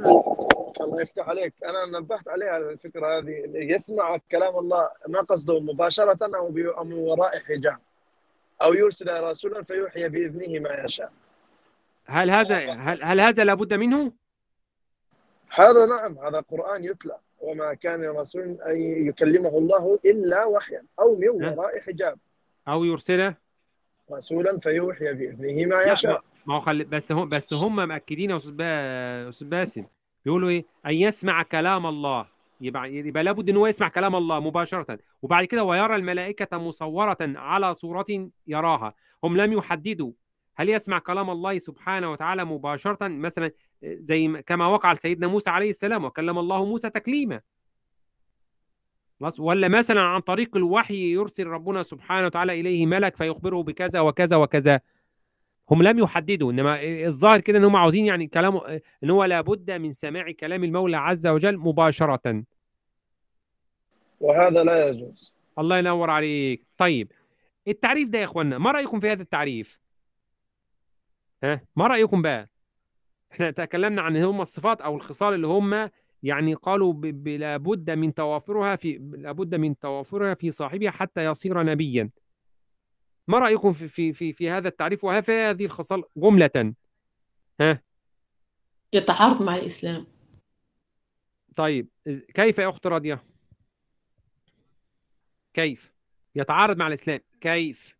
Speaker 5: الله يفتح عليك. أنا نبهت عليها الفكرة هذه. يسمع كلام الله ما قصده مباشرة أو من وراء حجاب. أو يرسل رسولا فيوحي بإذنه ما يشاء.
Speaker 2: هل هذا هل, هل هذا لابد منه؟
Speaker 5: هذا نعم هذا قرآن يتلى. وما كان رسول أن يكلمه الله إلا وحيا أو من؟ وراء حجاب.
Speaker 2: أو يرسله؟
Speaker 5: رسولا فيوحي بإذنه ما يشاء.
Speaker 2: ما هو خل... بس هم بس هم مأكدين يا با... أستاذ باسم. بيقولوا إيه؟ أن يسمع كلام الله. يبقى يبقى لابد إن هو يسمع كلام الله مباشرة. وبعد كده ويرى الملائكة مصورة على صورة يراها. هم لم يحددوا هل يسمع كلام الله سبحانه وتعالى مباشرة. مثلا زي ما- كما وقع لسيدنا موسى عليه السلام وكلم الله موسى تكليما. خلاص؟ ولا مثلا عن طريق الوحي يرسل ربنا سبحانه وتعالى إليه ملك فيخبره بكذا وكذا وكذا. هم لم يحددوا إنما الظاهر كده إن هم عاوزين يعني كلامه إن هو لابد من سماع كلام المولى عز وجل مباشرة.
Speaker 5: وهذا لا يجوز.
Speaker 2: الله ينور عليك. طيب التعريف ده يا اخوانا ما رأيكم في هذا التعريف؟ ها؟ ما رأيكم بقى؟ إحنا تكلمنا عن هم الصفات أو الخصال اللي هم يعني قالوا لابد من توافرها في لابد من توافرها في صاحبها حتى يصير نبيا ما رأيكم في في في, في هذا التعريف وفي هذه الخصال جملة ها
Speaker 1: يتعارض مع الإسلام
Speaker 2: طيب كيف يا أخت راضية؟ كيف؟ يتعارض مع الإسلام كيف؟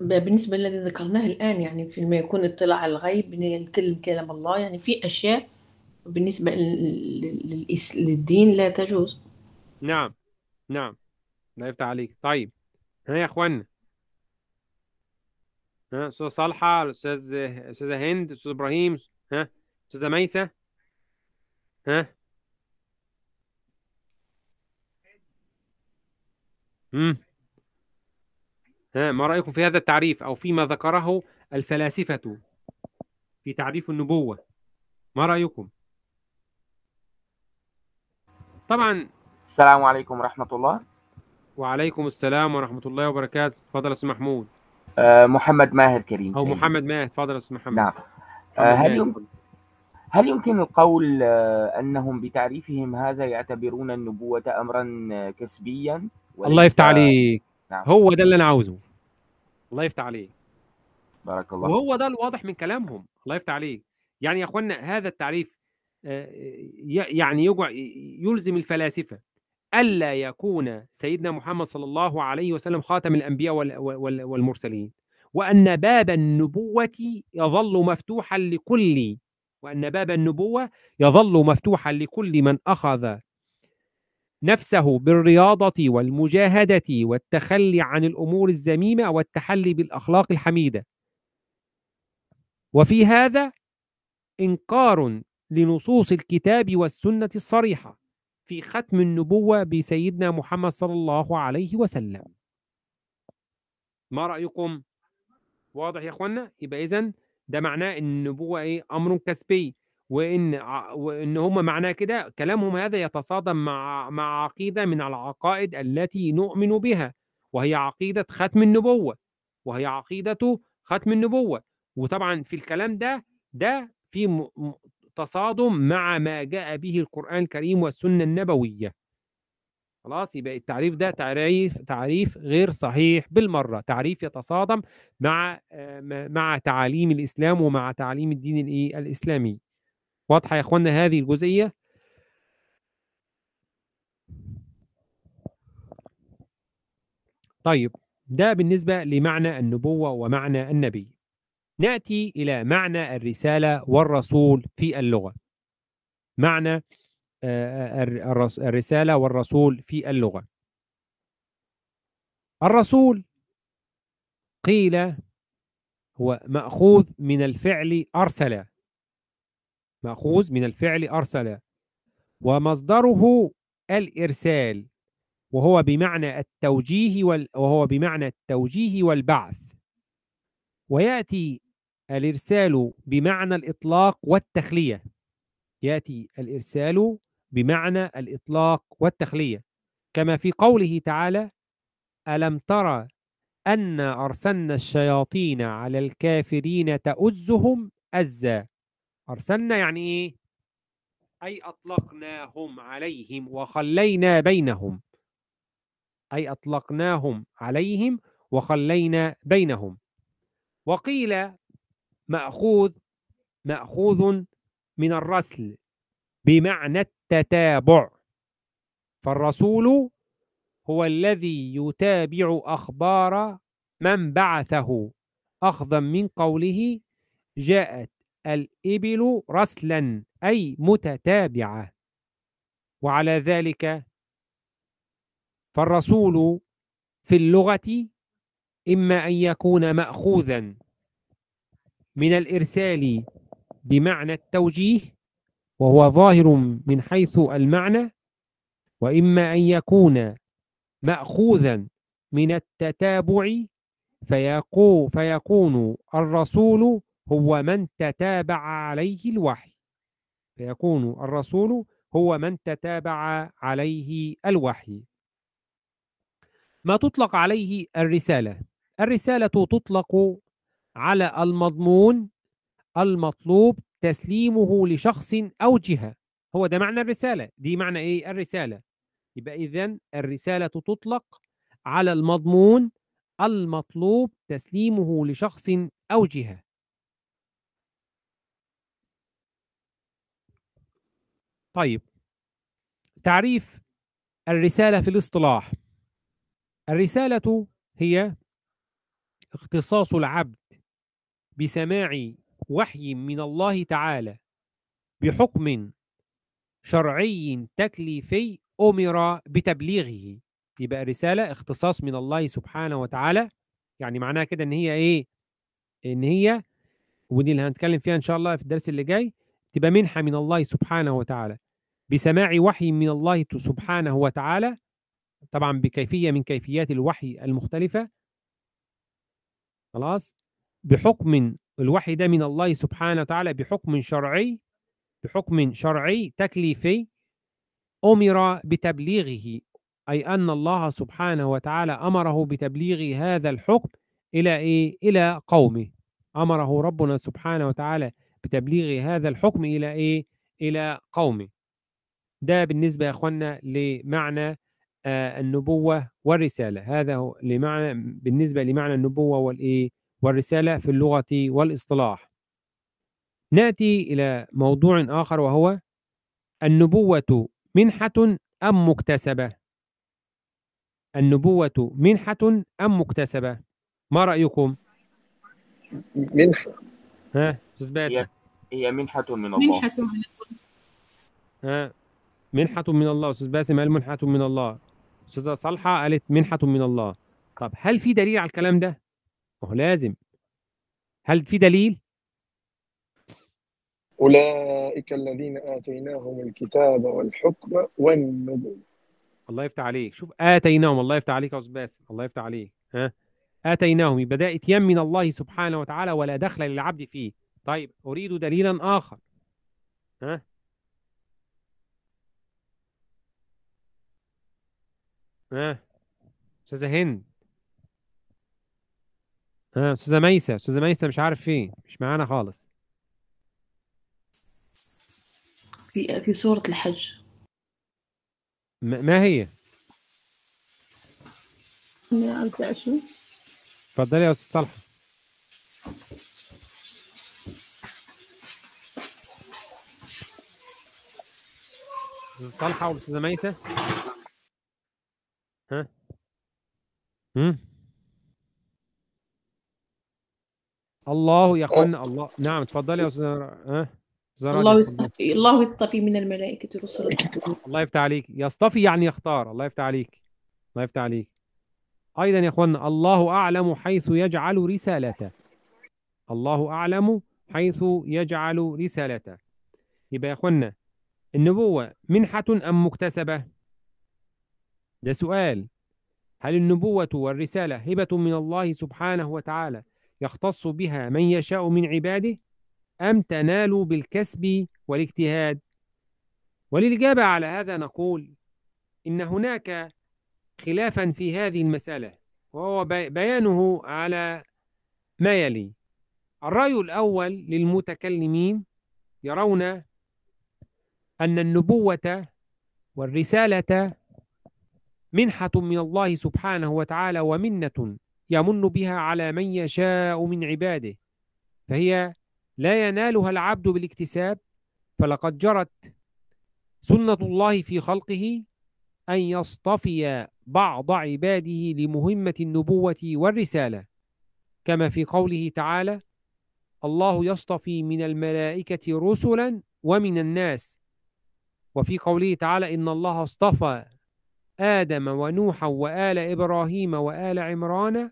Speaker 1: بالنسبة للذي ذكرناه الآن يعني فيما يكون اطلاع على الغيب نتكلم كلام الله يعني في أشياء بالنسبة للدين لا تجوز.
Speaker 2: نعم نعم. لا يفتح عليك. طيب ها يا أخوانا ها أستاذ صالحة أستاذ أستاذة هند أستاذ إبراهيم ها أستاذة ميسة ها. مم. ها ما رأيكم في هذا التعريف أو فيما ذكره الفلاسفة في تعريف النبوة؟ ما رأيكم؟ طبعا
Speaker 3: السلام عليكم ورحمة الله.
Speaker 2: وعليكم السلام ورحمة الله وبركاته. تفضل أستاذ محمود.
Speaker 3: آه، محمد ماهر كريم
Speaker 2: أو
Speaker 3: سيدي.
Speaker 2: محمد ماهر. تفضل أستاذ محمد.
Speaker 3: نعم. آه، هل. يمكن هل يمكن القول آه، أنهم بتعريفهم هذا يعتبرون النبوة أمرا آه، كسبيا
Speaker 2: الله يفتح عليك.
Speaker 3: نعم.
Speaker 2: هو ده اللي أنا عاوزه. الله يفتح عليك.
Speaker 3: بارك الله
Speaker 2: وهو ده الواضح من كلامهم. الله يفتح عليك. يعني يا إخوانا هذا التعريف آه، ي- يعني يلزم الفلاسفة ألا يكون سيدنا محمد صلى الله عليه وسلم خاتم الأنبياء وال- وال- والمرسلين. وأن باب النبوة يظل مفتوحا لكل وأن باب النبوة يظل مفتوحا لكل من أخذ نفسه بالرياضة والمجاهدة والتخلي عن الأمور الذميمة والتحلي بالأخلاق الحميدة وفي هذا إنكار لنصوص الكتاب والسنة الصريحة في ختم النبوة بسيدنا محمد صلى الله عليه وسلم ما رأيكم؟ واضح يا اخوانا؟ يبقى إذن ده معناه إن النبوة إيه؟ أمر كسبي وإن وإن هم معناه كده كلامهم هذا يتصادم مع مع عقيدة من العقائد التي نؤمن بها وهي عقيدة ختم النبوة وهي عقيدة ختم النبوة. وطبعا في الكلام ده ده في تصادم مع ما جاء به القرآن الكريم والسنة النبوية. خلاص يبقى التعريف ده تعريف تعريف غير صحيح بالمرة. تعريف يتصادم مع آه، مع تعاليم الإسلام ومع تعاليم الدين الإيه واضحة يا إخوانا هذه الجزئية؟ طيب ده بالنسبة لمعنى النبوة ومعنى النبي. نأتي إلى معنى الرسالة والرسول في اللغة. معنى الر- الرس- الرسالة والرسول في اللغة. الرسول قيل هو مأخوذ من الفعل أرسل. مأخوذ من الفعل أرسل ومصدره الإرسال وهو بمعنى التوجيه وال... وهو بمعنى التوجيه والبعث. ويأتي الإرسال بمعنى الإطلاق والتخلية. يأتي الإرسال بمعنى الإطلاق والتخلية. كما في قوله تعالى ألم ترى أن أرسلنا الشياطين على الكافرين تؤزهم أزا؟ أرسلنا يعني إيه؟ أي أطلقناهم عليهم وخلينا بينهم. أي أطلقناهم عليهم وخلينا بينهم. وقيل مأخوذ مأخوذ من الرسل بمعنى التتابع. فالرسول هو الذي يتابع أخبار من بعثه. أخذا من قوله جاءت الإبل رسلا أي متتابعة. وعلى ذلك فالرسول في اللغة إما أن يكون مأخوذا من الإرسال بمعنى التوجيه وهو ظاهر من حيث المعنى وإما أن يكون مأخوذا من التتابع فيقو فيكون الرسول هو من تتابع عليه الوحي. فيكون الرسول هو من تتابع عليه الوحي. ما تطلق عليه الرسالة؟ الرسالة تطلق على المضمون المطلوب تسليمه لشخص أو جهة. هو ده معنى الرسالة. دي معنى إيه؟ الرسالة. يبقى إذن الرسالة تطلق على المضمون المطلوب تسليمه لشخص أو جهة. طيب تعريف الرسالة في الاصطلاح. الرسالة هي اختصاص العبد بسماع وحي من الله تعالى بحكم شرعي تكليفي أمر بتبليغه. يبقى رسالة اختصاص من الله سبحانه وتعالى. يعني معناها كده إن هي إيه؟ إن هي ودي اللي هنتكلم فيها إن شاء الله في الدرس اللي جاي تبقى منحة من الله سبحانه وتعالى. بسماع وحي من الله سبحانه وتعالى طبعا بكيفية من كيفيات الوحي المختلفة خلاص بحكم الوحي ده من الله سبحانه وتعالى بحكم شرعي بحكم شرعي تكليفي أمر بتبليغه أي أن الله سبحانه وتعالى أمره بتبليغ هذا الحكم إلى إيه؟ إلى قومه أمره ربنا سبحانه وتعالى بتبليغ هذا الحكم إلى إيه؟ إلى قومه ده بالنسبة يا أخوانا لمعنى آه النبوة والرسالة. هذا هو لمعنى بالنسبة لمعنى النبوة والإيه؟ والرسالة في اللغة والإصطلاح. نأتي إلى موضوع آخر وهو النبوة منحة أم مكتسبة؟ النبوة منحة أم مكتسبة؟ ما رأيكم؟
Speaker 5: منحة.
Speaker 2: ها أستاذ باسم
Speaker 3: هي منحة من الله.
Speaker 1: منحة من
Speaker 2: ها؟ منحة من الله. أستاذ باسم قال منحة من الله؟ أستاذة صالحة قالت منحة من الله. طب هل في دليل على الكلام ده؟ ما هو لازم. هل في دليل؟
Speaker 5: أولئك الذين آتيناهم الكتاب والحكم والنبوة.
Speaker 2: الله يفتح عليك. شوف آتيناهم. الله يفتح عليك يا أستاذ باسم. الله يفتح عليك. ها؟ آتيناهم. يبقى ده إتيان من الله سبحانه وتعالى ولا دخل للعبد فيه. طيب أريد دليلا آخر. ها؟ ها؟ أستاذة هند. ها أستاذة ميسة أستاذة ميسة مش عارف فين مش معانا خالص.
Speaker 1: في في سورة الحج.
Speaker 2: م- ما هي؟
Speaker 1: عارفة شو
Speaker 2: اتفضلي يا أستاذ صالحة. أستاذ صالحة والأستاذة ميسة ها؟ هم؟ الله يا أخوانا الله. نعم اتفضلي يا أستاذ ها؟
Speaker 1: الله. يصطفي الله يصطفي من الملائكة رسلا.
Speaker 2: الله يفتح عليك. يصطفي يعني يختار. الله يفتح عليك. الله يفتح عليك. أيضا يا أخوانا الله أعلم حيث يجعل رسالته. الله أعلم حيث يجعل رسالته. يبقى يا أخوانا النبوة منحة أم مكتسبة؟ ده سؤال. هل النبوة والرسالة هبة من الله سبحانه وتعالى يختص بها من يشاء من عباده أم تنال بالكسب والاجتهاد؟ وللإجابة على هذا نقول إن هناك خلافا في هذه المسألة وهو بي- بيانه على ما يلي. الرأي الأول للمتكلمين يرون أن النبوة والرسالة منحة من الله سبحانه وتعالى ومنة يمن بها على من يشاء من عباده. فهي لا ينالها العبد بالاكتساب. فلقد جرت سنة الله في خلقه أن يصطفي بعض عباده لمهمة النبوة والرسالة. كما في قوله تعالى الله يصطفي من الملائكة رسلا ومن الناس وفي قوله تعالى إن الله اصطفى آدم ونوحا وآل إبراهيم وآل عمران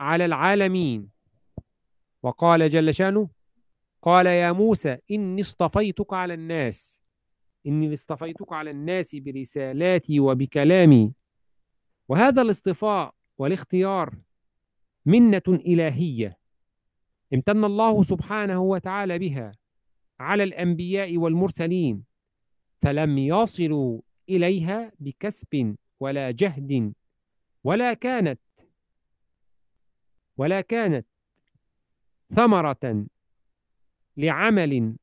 Speaker 2: على العالمين. وقال جل شأنه قال يا موسى إني اصطفيتك على الناس. إني اصطفيتك على الناس برسالاتي وبكلامي. وهذا الاصطفاء والاختيار منة إلهية امتن الله سبحانه وتعالى بها على الأنبياء والمرسلين فلم يصلوا إليها بكسب ولا جهد ولا كانت ولا كانت ثمرة لعمل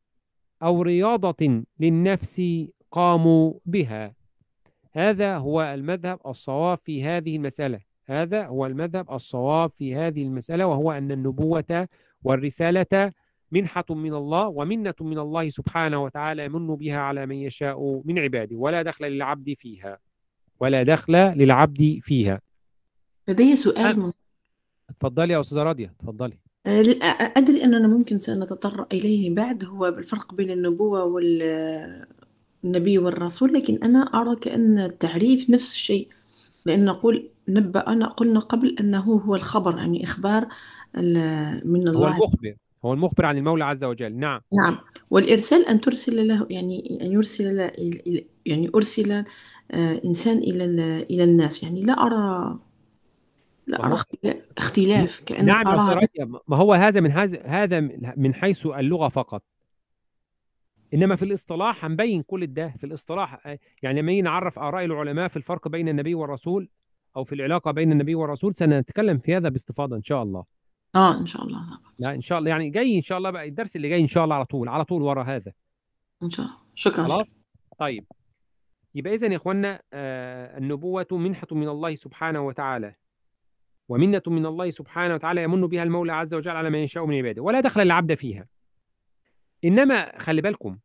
Speaker 2: أو رياضة للنفس قاموا بها. هذا هو المذهب الصواب في هذه المسألة. هذا هو المذهب الصواب في هذه المسألة وهو أن النبوة والرسالة منحة من الله ومنة من الله سبحانه وتعالى يمن بها على من يشاء من عباده. ولا دخل للعبد فيها. ولا دخل للعبد فيها.
Speaker 1: لدي سؤال من...
Speaker 2: اتفضلي يا أستاذة راضية
Speaker 1: آه، أدري أننا ممكن سنتطرق إليه بعد هو الفرق بين النبوة والنبي والرسول لكن أنا أرى كأن التعريف نفس الشيء. لأن نقول نبأنا قلنا قبل أنه هو الخبر يعني إخبار من
Speaker 2: هو
Speaker 1: الله.
Speaker 2: المخبر. هو المخبر عن المولى عز وجل. نعم.
Speaker 1: نعم. والإرسال أن ترسل له يعني أن يرسل له يعني أرسل آه، إنسان إلى إلى الناس. يعني لا أرى لا أرى اختلاف كأن
Speaker 2: نعم راضية ما هو هذا من هذا هذا من حيث اللغة فقط. إنما في الاصطلاح هنبين كل ده. في الاصطلاح آه، يعني لما نعرف آراء العلماء في الفرق بين النبي والرسول أو في العلاقة بين النبي والرسول سنتكلم في هذا باستفاضة إن شاء الله.
Speaker 1: آه إن شاء الله.
Speaker 2: لا إن شاء الله يعني جاي إن شاء الله بقى الدرس اللي جاي إن شاء الله على طول على طول ورا هذا.
Speaker 1: إن شاء الله. شكرا
Speaker 2: خلاص؟ طيب. يبقى اذا يا اخوانا آه النبوة منحة من الله سبحانه وتعالى. ومنة من الله سبحانه وتعالى يمن بها المولى عز وجل على من يشاء من عباده. ولا دخل العبد فيها. إنما خلي بالكم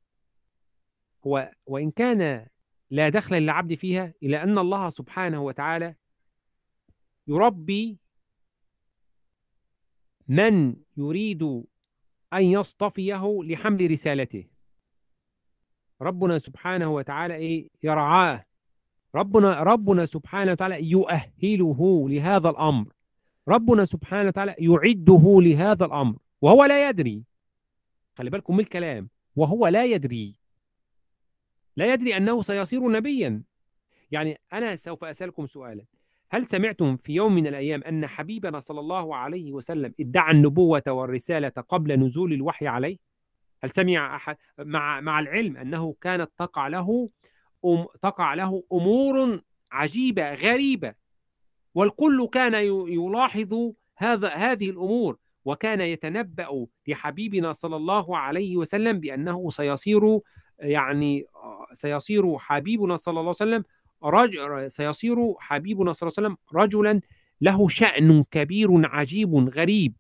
Speaker 2: هو وإن كان لا دخل للعبد فيها إلا أن الله سبحانه وتعالى يربي من يريد أن يصطفيه لحمل رسالته. ربنا سبحانه وتعالى إيه؟ يرعاه. ربنا ربنا سبحانه وتعالى يؤهله لهذا الأمر. ربنا سبحانه وتعالى يعده لهذا الأمر. وهو لا يدري. خلي بالكم من الكلام. وهو لا يدري. لا يدري أنه سيصير نبيا. يعني أنا سوف أسألكم سؤالا. هل سمعتم في يوم من الأيام أن حبيبنا صلى الله عليه وسلم ادعى النبوة والرسالة قبل نزول الوحي عليه؟ هل سمع أحد مع مع العلم أنه كانت تقع له أم تقع له أمور عجيبة غريبة والكل كان يلاحظ هذا هذه الأمور وكان يتنبأ لحبيبنا صلى الله عليه وسلم بأنه سيصير يعني سيصير حبيبنا صلى الله عليه وسلم رجل سيصير حبيبنا صلى الله عليه وسلم رجلا له شأن كبير عجيب غريب.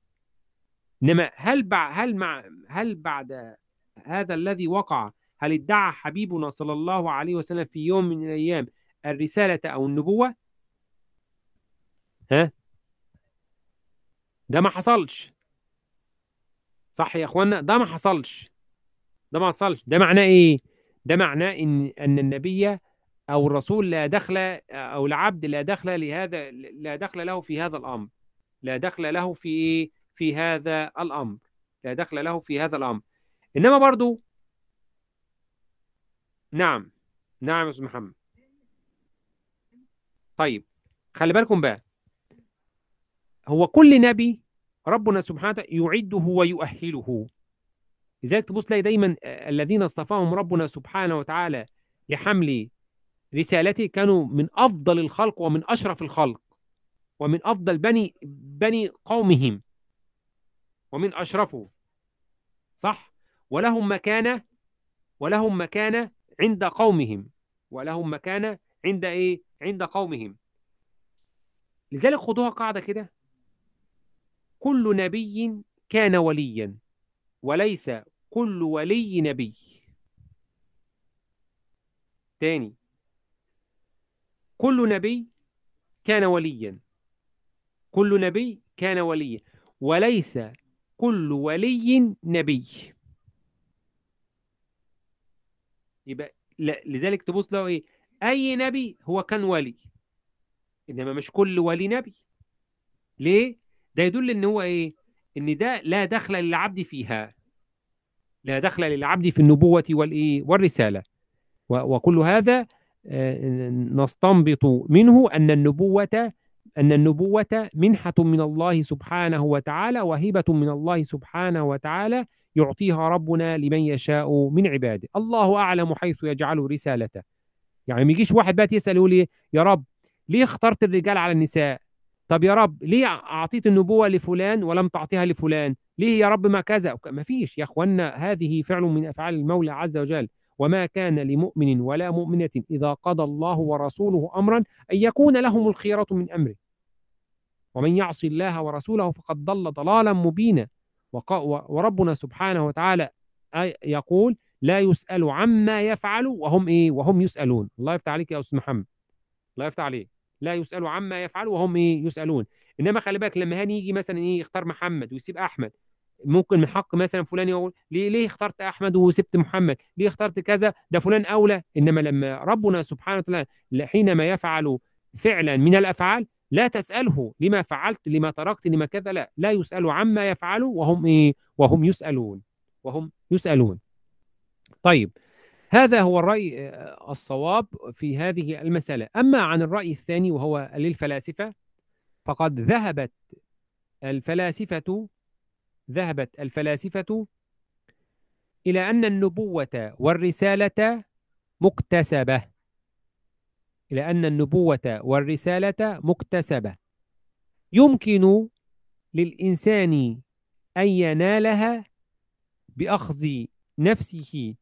Speaker 2: إنما هل بعد هل مع هل بعد هذا الذي وقع هل ادعى حبيبنا صلى الله عليه وسلم في يوم من الأيام الرسالة أو النبوة؟ ها؟ ده ما حصلش. صح يا إخوانا؟ ده ما حصلش. ده ما حصلش. ده معناه إيه؟ ده معناه إن إن النبي أو الرسول لا دخل أو العبد لا دخل لهذا لا دخل له في هذا الأمر. لا دخل له في إيه في هذا الأمر. لا دخل له في هذا الأمر. إنما برضو نعم نعم يا أستاذ محمد. طيب خلي بالكم بقى. هو كل نبي ربنا سبحانه وتعالى يعده ويؤهله. لذلك تبص تلاقي دايما الذين اصطفاهم ربنا سبحانه وتعالى لحمل رسالته كانوا من أفضل الخلق ومن أشرف الخلق ومن أفضل بني بني قومهم ومن أشرفه صح؟ ولهم مكانة ولهم مكانة عند قومهم ولهم مكانة عند إيه؟ عند قومهم. لذلك خدوها قاعدة كده. كل نبي كان وليا وليس كل ولي نبي. تاني. كل نبي كان وليا. كل نبي كان وليا. وليس كل ولي نبي. يبقى لذلك تبص له إيه؟ أي نبي هو كان ولي. إنما مش كل ولي نبي. ليه؟ ده يدل إن هو إيه؟ إن ده لا دخل للعبد فيها. لا دخل للعبد في النبوة والايه والرسالة. وكل هذا نستنبط منه أن النبوة أن النبوة منحة من الله سبحانه وتعالى وهبة من الله سبحانه وتعالى يعطيها ربنا لمن يشاء من عباده. الله أعلم حيث يجعل رسالته. يعني ما يجيش واحد بقى يسأل يقول لي يا رب ليه اخترت الرجال على النساء؟ طب يا رب ليه أعطيت النبوة لفلان ولم تعطيها لفلان؟ ليه يا رب ما كذا؟ ما فيش. يا أخوانا هذه فعل من أفعال المولى عز وجل. وما كان لمؤمن ولا مؤمنة إذا قضى الله ورسوله أمرا أن يكون لهم الخيرة من أمره. ومن يعص الله ورسوله فقد ضل ضلالا مبينا. وربنا سبحانه وتعالى يقول لا يسأل عما يفعل وهم إيه؟ وهم يسألون. الله يفتح عليك يا أستاذ محمد. الله يفتح عليك. لا يسأل عما يفعل وهم إيه؟ يسألون. إنما خلي بالك لما هاني يجي مثلا إيه؟ يختار محمد ويسيب أحمد. ممكن من حق مثلا فلان يقول ليه ليه اخترت أحمد وسبت محمد؟ ليه اخترت كذا؟ ده فلان أولى. إنما لما ربنا سبحانه وتعالى حينما يفعل فعلا من الأفعال لا تسأله لما فعلت لما تركت لما كذا لا. لا يسأل عما يفعل وهم إيه؟ وهم يسألون. وهم يسألون. طيب هذا هو الرأي الصواب في هذه المسألة. أما عن الرأي الثاني وهو للفلاسفة فقد ذهبت الفلاسفة ذهبت الفلاسفة إلى أن النبوة والرسالة مكتسبة. إلى أن النبوة والرسالة مكتسبة. يمكن للإنسان أن ينالها بأخذ نفسه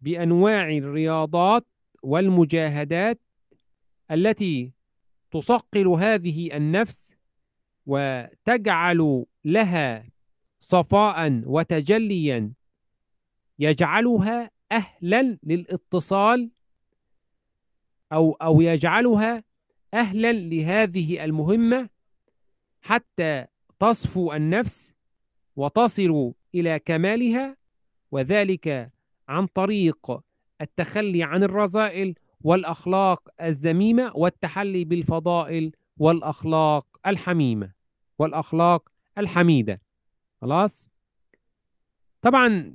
Speaker 2: بأنواع الرياضات والمجاهدات التي تصقل هذه النفس وتجعل لها صفاء وتجليا يجعلها أهلا للاتصال أو أو يجعلها أهلا لهذه المهمة حتى تصفو النفس وتصل إلى كمالها وذلك عن طريق التخلي عن الرذائل والأخلاق الذميمة والتحلي بالفضائل والأخلاق الحميمة والأخلاق الحميدة. خلاص؟ طبعا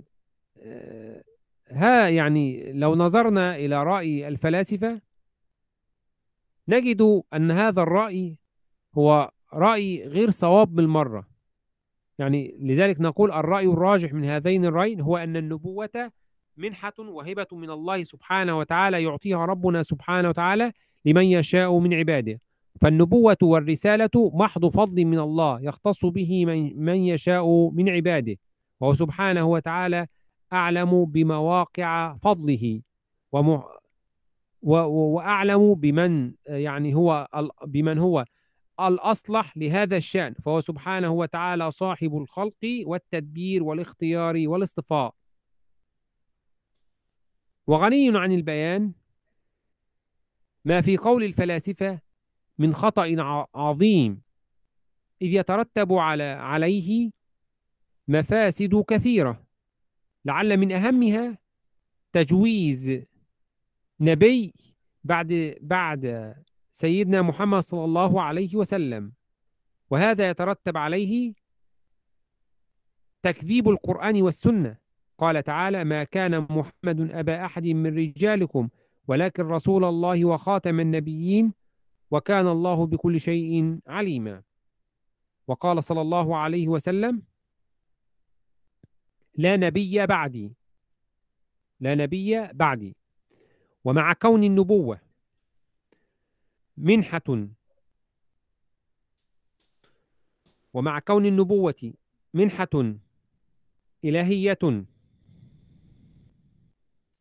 Speaker 2: آه، ها يعني لو نظرنا إلى رأي الفلاسفة نجد أن هذا الرأي هو رأي غير صواب بالمرة يعني لذلك نقول الرأي الراجح من هذين الرأيين هو أن النبوة منحة وهبة من الله سبحانه وتعالى يعطيها ربنا سبحانه وتعالى لمن يشاء من عباده. فالنبوة والرسالة محض فضل من الله يختص به من, من يشاء من عباده. وهو سبحانه وتعالى أعلم بمواقع فضله. وم... و... وأعلم بمن يعني هو بمن هو الأصلح لهذا الشأن. فهو سبحانه وتعالى صاحب الخلق والتدبير والاختيار والاصطفاء. وغني عن البيان ما في قول الفلاسفة من خطأ عظيم. إذ يترتب على عليه مفاسد كثيرة. لعل من أهمها تجويز نبي بعد بعد سيدنا محمد صلى الله عليه وسلم. وهذا يترتب عليه تكذيب القرآن والسنة. قال تعالى ما كان محمد أبا أحد من رجالكم ولكن رسول الله وخاتم النبيين وكان الله بكل شيء عليما. وقال صلى الله عليه وسلم لا نبي بعدي لا نبي بعدي. ومع كون النبوة منحة ومع كون النبوة منحة إلهية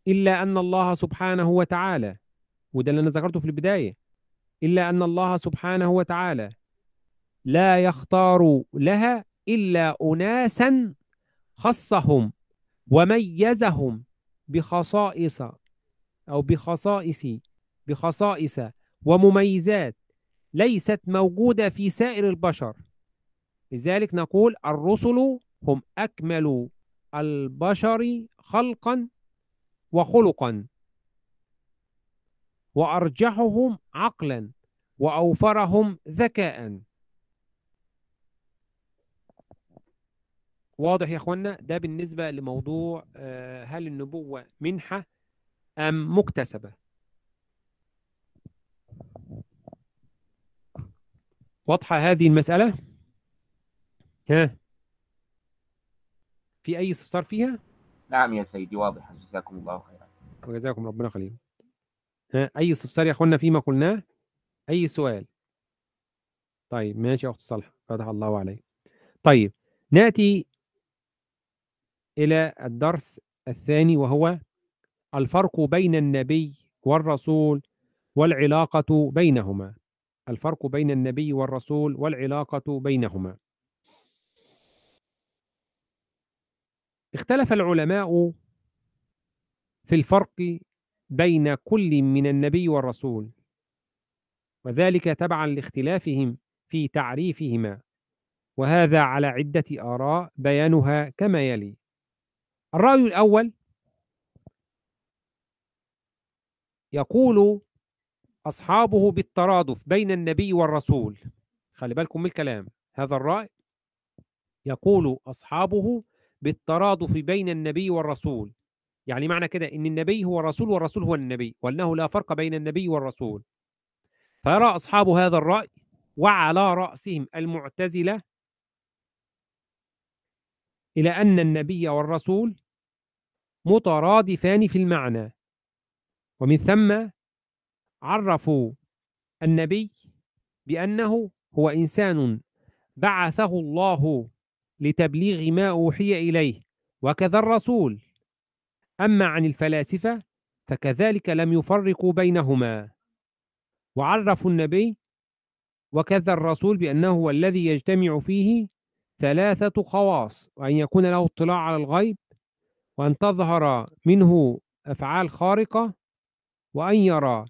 Speaker 2: إلا أن الله سبحانه وتعالى وده اللي أنا ذكرته في البداية إلا أن الله سبحانه وتعالى لا يختار لها إلا أناسا خصهم وميزهم بخصائص أو بخصائص بخصائص ومميزات ليست موجودة في سائر البشر. لذلك نقول الرسل هم أكمل البشر خلقا وخلقا وأرجحهم عقلا. وأوفرهم ذكاء. واضح يا أخوانا؟ ده بالنسبة لموضوع آه، هل النبوة منحة أم مكتسبة؟ واضحة هذه المسألة؟ ها؟ في أي استفسار فيها؟
Speaker 3: نعم يا سيدي واضحة جزاكم الله خيرا.
Speaker 2: وجزاكم ربنا خير ها أي استفسار يا أخوانا فيما قلناه؟ أي سؤال. طيب ماشي يا أخت صالح فتح الله عليك. طيب نأتي إلى الدرس الثاني وهو الفرق بين النبي والرسول والعلاقة بينهما. الفرق بين النبي والرسول والعلاقة بينهما. اختلف العلماء في الفرق بين كل من النبي والرسول. وذلك تبعا لاختلافهم في تعريفهما. وهذا على عدة آراء بيانها كما يلي. الرأي الأول يقول أصحابه بالترادف بين النبي والرسول. خلي بالكم من الكلام. هذا الرأي يقول أصحابه بالترادف بين النبي والرسول. يعني معنى كده إن النبي هو الرسول والرسول هو النبي وأنه لا فرق بين النبي والرسول. فيرى اصحاب هذا الرأي وعلى رأسهم المعتزلة إلى أن النبي والرسول مترادفان في المعنى. ومن ثم عرفوا النبي بأنه هو إنسان بعثه الله لتبليغ ما أوحي إليه وكذا الرسول. أما عن الفلاسفة فكذلك لم يفرقوا بينهما. وعرفوا النبي وكذا الرسول بأنه هو الذي يجتمع فيه ثلاثة خواص وأن يكون له اطلاع على الغيب وأن تظهر منه أفعال خارقة وأن يرى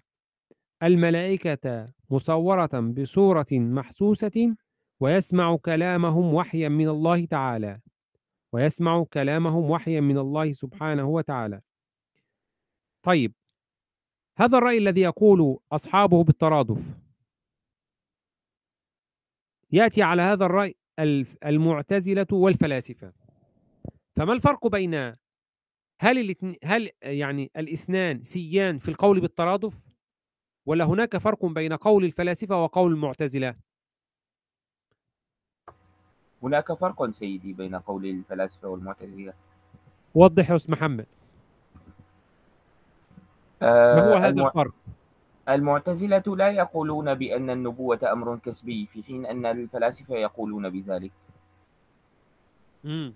Speaker 2: الملائكة مصورة بصورة محسوسة ويسمع كلامهم وحيا من الله تعالى ويسمع كلامهم وحيا من الله سبحانه وتعالى. طيب هذا الرأي الذي يقول أصحابه بالترادف. يأتي على هذا الرأي المعتزلة والفلاسفة. فما الفرق بين هل هل يعني الاثنان سيان في القول بالترادف؟ ولا هناك فرق بين قول الفلاسفة وقول المعتزلة؟
Speaker 3: هناك فرق سيدي بين قول الفلاسفة والمعتزلة.
Speaker 2: وضح يا أستاذ محمد. ما هو
Speaker 3: آه،
Speaker 2: هذا
Speaker 3: المع-
Speaker 2: الفرق؟
Speaker 3: المعتزلة لا يقولون بأن النبوة أمر كسبي في حين أن الفلاسفة يقولون بذلك.
Speaker 2: مم.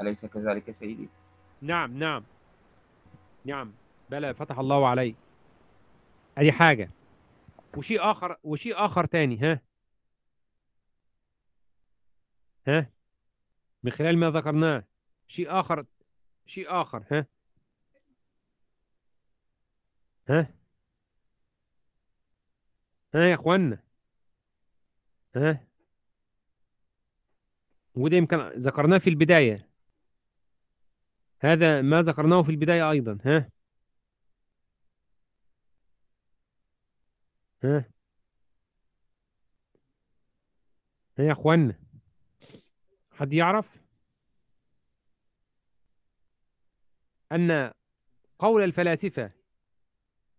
Speaker 3: أليس كذلك سيدي؟
Speaker 2: نعم نعم. نعم. بلى فتح الله عليك ادي حاجة. وشيء آخر وشيء آخر تاني ها؟ ها؟ من خلال ما ذكرناه. شيء آخر شيء آخر ها؟ ها؟ ها يا اخوانا؟ ها؟ وده يمكن ذكرناه في البداية. هذا ما ذكرناه في البداية أيضا. ها؟ ها؟ ها يا اخوانا؟ حد يعرف؟ أن قول الفلاسفة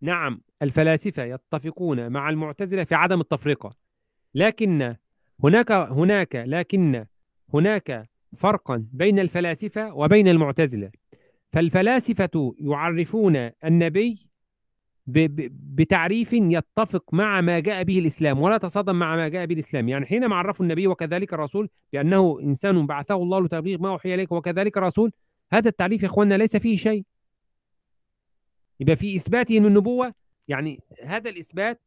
Speaker 2: نعم الفلاسفة يتفقون مع المعتزلة في عدم التفرقة. لكن هناك هناك لكن هناك فرقا بين الفلاسفة وبين المعتزلة. فالفلاسفة يعرفون النبي بتعريف يتفق مع ما جاء به الإسلام ولا تصادم مع ما جاء به الإسلام. يعني حينما عرفوا النبي وكذلك الرسول بأنه إنسان بعثه الله لتبليغ ما أوحي إليك وكذلك الرسول هذا التعريف يا إخواننا ليس فيه شيء. يبقى في إثباته من النبوة يعني هذا الإثبات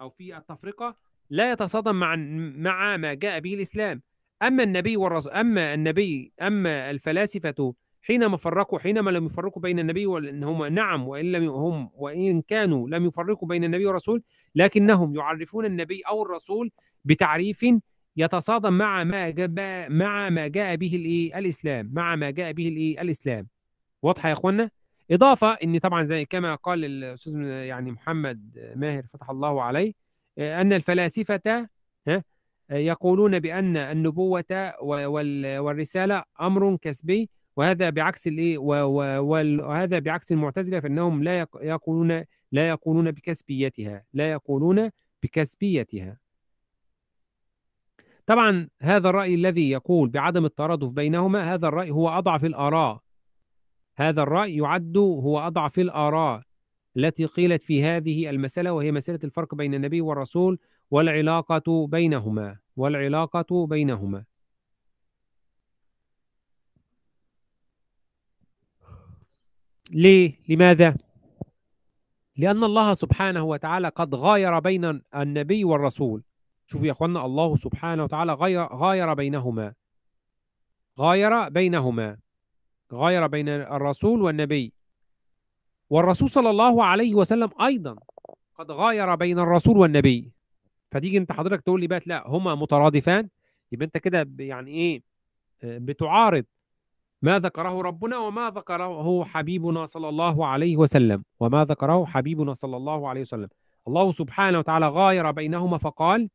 Speaker 2: أو في التفرقة لا يتصادم مع مع ما جاء به الإسلام. أما النبي والرسول أما النبي أما الفلاسفة حينما فرقوا حينما لم يفرقوا بين النبي وان هم نعم وإن لم هم وإن كانوا لم يفرقوا بين النبي والرسول لكنهم يعرفون النبي أو الرسول بتعريف يتصادم مع ما جاء مع ما جاء به الايه الإسلام مع ما جاء به الايه الإسلام. واضحة يا اخوانا إضافة إن طبعا زي كما قال الأستاذ يعني محمد ماهر فتح الله عليه أن الفلاسفة ها يقولون بأن النبوة وال- والرسالة أمر كسبي وهذا بعكس الإيه وهذا بعكس المعتزلة فانهم لا يق- يقولون لا يقولون بكسبيتها لا يقولون بكسبيتها. طبعا هذا الرأي الذي يقول بعدم الترادف بينهما هذا الرأي هو أضعف الآراء. هذا الرأي يعد هو أضعف الآراء التي قيلت في هذه المسألة وهي مسألة الفرق بين النبي والرسول والعلاقة بينهما والعلاقة بينهما ليه؟ لماذا؟ لأن الله سبحانه وتعالى قد غاير بين النبي والرسول شوفوا يا أخوانا الله سبحانه وتعالى غاير بينهما غاير بينهما غاير بين الرسول والنبي. والرسول صلى الله عليه وسلم أيضا قد غاير بين الرسول والنبي. فتيجي أنت حضرتك تقول لي بقى لا هما مترادفان. يبقى أنت كده يعني إيه آه، بتعارض ما ذكره ربنا وما ذكره حبيبنا صلى الله عليه وسلم وما ذكره حبيبنا صلى الله عليه وسلم. الله سبحانه وتعالى غاير بينهما فقال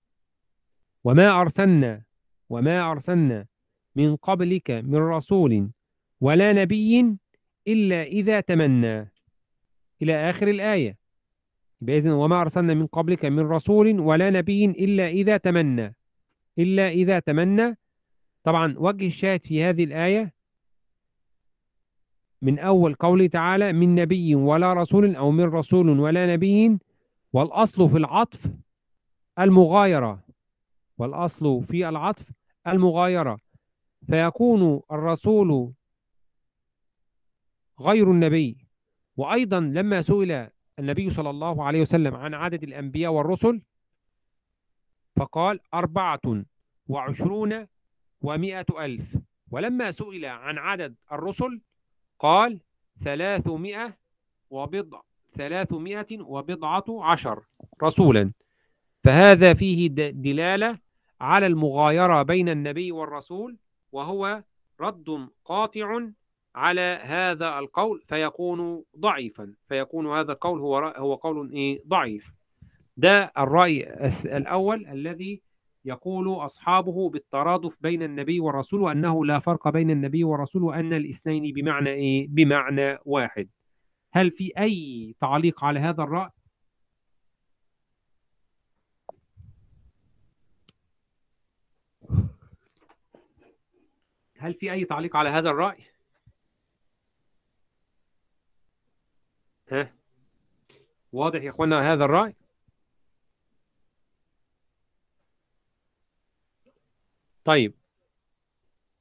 Speaker 2: وما أرسلنا وما أرسلنا من قبلك من رسول ولا نبي إلا إذا تمنى. إلى آخر الآية. يبقى إذن وما أرسلنا من قبلك من رسول ولا نبي إلا إذا تمنى. إلا إذا تمنى. طبعا وجه الشاهد في هذه الآية من أول قوله تعالى من نبي ولا رسول أو من رسول ولا نبي. والأصل في العطف المغايرة. والأصل في العطف المغايرة. فيكون الرسول غير النبي. وأيضا لما سئل النبي صلى الله عليه وسلم عن عدد الأنبياء والرسل فقال أربعة وعشرون ومائة ألف. ولما سئل عن عدد الرسل قال ثلاثمائة وبضع ثلاثمائة وبضعة عشر رسولا. فهذا فيه دلالة على المغايرة بين النبي والرسول وهو رد قاطع على هذا القول فيكون ضعيفا فيكون هذا القول هو هو قول إيه ضعيف ده الرأي الأول الذي يقول أصحابه بالترادف بين النبي والرسول وأنه لا فرق بين النبي والرسول وأن الاثنين بمعنى إيه؟ بمعنى واحد هل في أي تعليق على هذا الرأي؟ هل في أي تعليق على هذا الرأي؟ ها؟ واضح يا إخوانا هذا الرأي؟ طيب.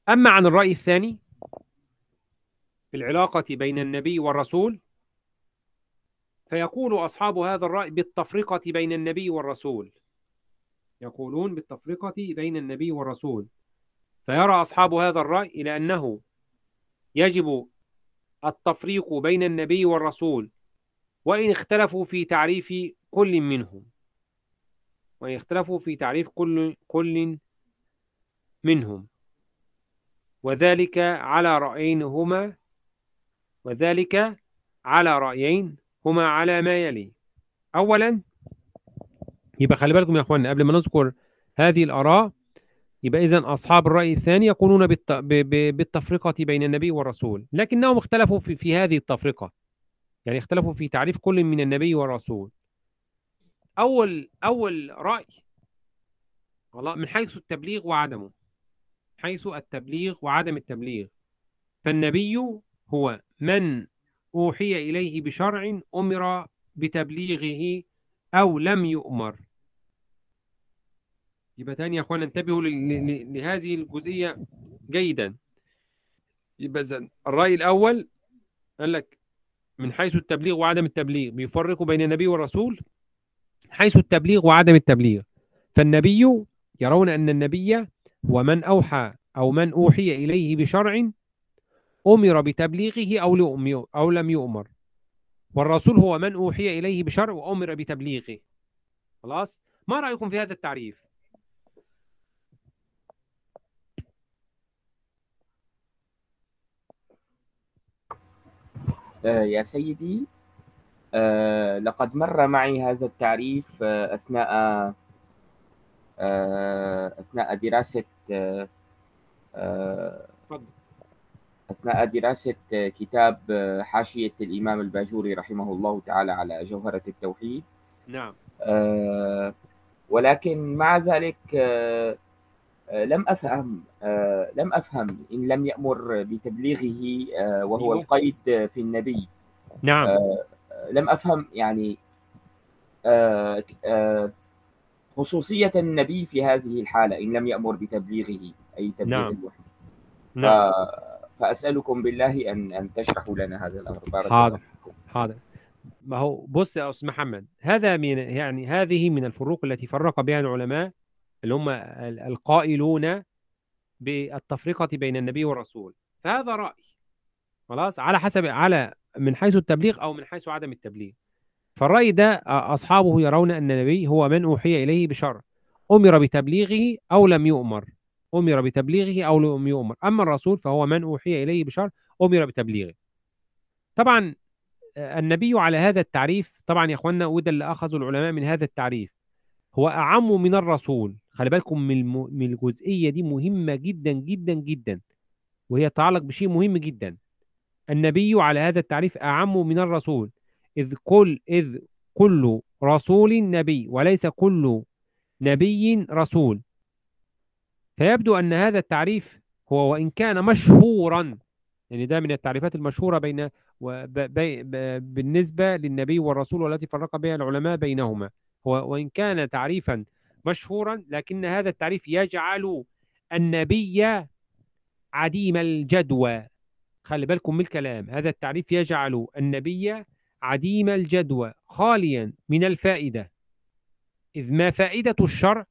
Speaker 2: أما عن الرأي الثاني في العلاقة بين النبي والرسول فيقول أصحاب هذا الرأي بالتفرقة بين النبي والرسول. يقولون بالتفرقة بين النبي والرسول. فيرى أصحاب هذا الرأي إلى أنه يجب التفريق بين النبي والرسول. وإن اختلفوا في تعريف كل منهم وإن اختلفوا في تعريف كل كل منهم وذلك على رأيين هما وذلك على رأيين هما على ما يلي أولا يبقى خلي بالكم يا أخوانا قبل ما نذكر هذه الآراء يبقى إذن أصحاب الرأي الثاني يقولون. بالتفرقة بين النبي والرسول لكنهم اختلفوا. في هذه التفرقة يعني اختلفوا في تعريف كل من النبي والرسول. أول أول رأي من حيث التبليغ وعدمه. حيث التبليغ وعدم التبليغ. فالنبي هو من أوحي إليه بشرع أمر بتبليغه أو لم يؤمر. يبقى تاني يا أخوانا انتبهوا لهذه الجزئية جيدا. يبقى الرأي الأول قال لك من حيث التبليغ وعدم التبليغ بيفرقوا بين النبي والرسول حيث التبليغ وعدم التبليغ. فالنبي يرون أن النبي هو من أوحى أو من أوحي إليه بشرع أمر بتبليغه أو أو لم يؤمر. والرسول هو من أوحي إليه بشرع وأمر بتبليغه. خلاص؟ ما رأيكم في هذا التعريف؟
Speaker 3: يا سيدي آه، لقد مر معي هذا التعريف آه، أثناء آه، أثناء دراسة آه، آه، أثناء دراسة آه، كتاب آه، حاشية الإمام الباجوري رحمه الله تعالى على جوهرة التوحيد.
Speaker 2: نعم.
Speaker 3: آه، ولكن مع ذلك آه، آه، لم أفهم آه، لم أفهم إن لم يأمر بتبليغه آه، وهو
Speaker 2: أيوه.
Speaker 3: القيد في النبي.
Speaker 2: نعم.
Speaker 3: آه، لم أفهم يعني آه، آه، خصوصية النبي في هذه الحالة إن لم يأمر بتبليغه أي تبليغ
Speaker 2: نعم.
Speaker 3: الوحي.
Speaker 2: نعم.
Speaker 3: ف- فأسألكم بالله أن أن تشرحوا لنا هذا الأمر. بارك
Speaker 2: حاضر. حاضر. ما هو بص يا أستاذ محمد هذا من يعني هذه من الفروق التي فرق بها العلماء اللي هم ال- القائلون بالتفرقة بين النبي والرسول. فهذا رأي. خلاص؟ على حسب على من حيث التبليغ أو من حيث عدم التبليغ. فالرأي ده أصحابه يرون أن النبي هو من أوحي إليه بشرع. أمر بتبليغه أو لم يؤمر. أمر بتبليغه أو لم يؤمر. أما الرسول فهو من أوحي إليه بشرع أمر بتبليغه. طبعا النبي على هذا التعريف طبعا يا اخوانا وده اللي اخذه العلماء من هذا التعريف هو أعم من الرسول. خلي بالكم من الم... من الجزئية دي مهمة جدا جدا جدا وهي تتعلق بشيء مهم جدا. النبي على هذا التعريف أعم من الرسول. إذ كل إذ كل رسول نبي وليس كل نبي رسول. فيبدو أن هذا التعريف هو وإن كان مشهورا يعني ده من التعريفات المشهورة بين وب- بي- ب- بالنسبة للنبي والرسول والتي فرق بها العلماء بينهما. هو وإن كان تعريفا مشهورا لكن هذا التعريف يجعل النبي عديم الجدوى. خلي بالكم من الكلام هذا التعريف يجعل النبي عديم الجدوى خاليا من الفائدة. إذ ما فائدة الشرع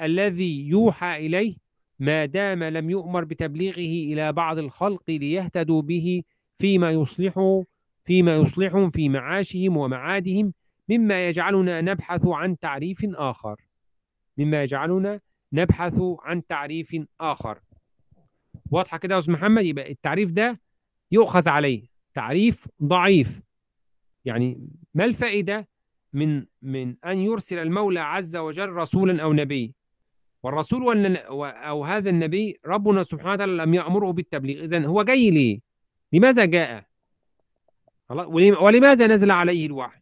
Speaker 2: الذي يوحى إليه ما دام لم يؤمر بتبليغه إلى بعض الخلق ليهتدوا به فيما يصلح فيما يصلحهم في معاشهم ومعادهم مما يجعلنا نبحث عن تعريف آخر. مما يجعلنا نبحث عن تعريف آخر. واضحة كده يا أستاذ محمد؟ يبقى التعريف ده يؤخذ عليه. تعريف ضعيف. يعني ما الفائدة من من أن يرسل المولى عز وجل رسولا أو نبي والرسول أو هذا النبي ربنا سبحانه وتعالى لم يأمره بالتبليغ. إذن هو جاي ليه؟ لماذا جاء؟ ولماذا نزل عليه الوحي؟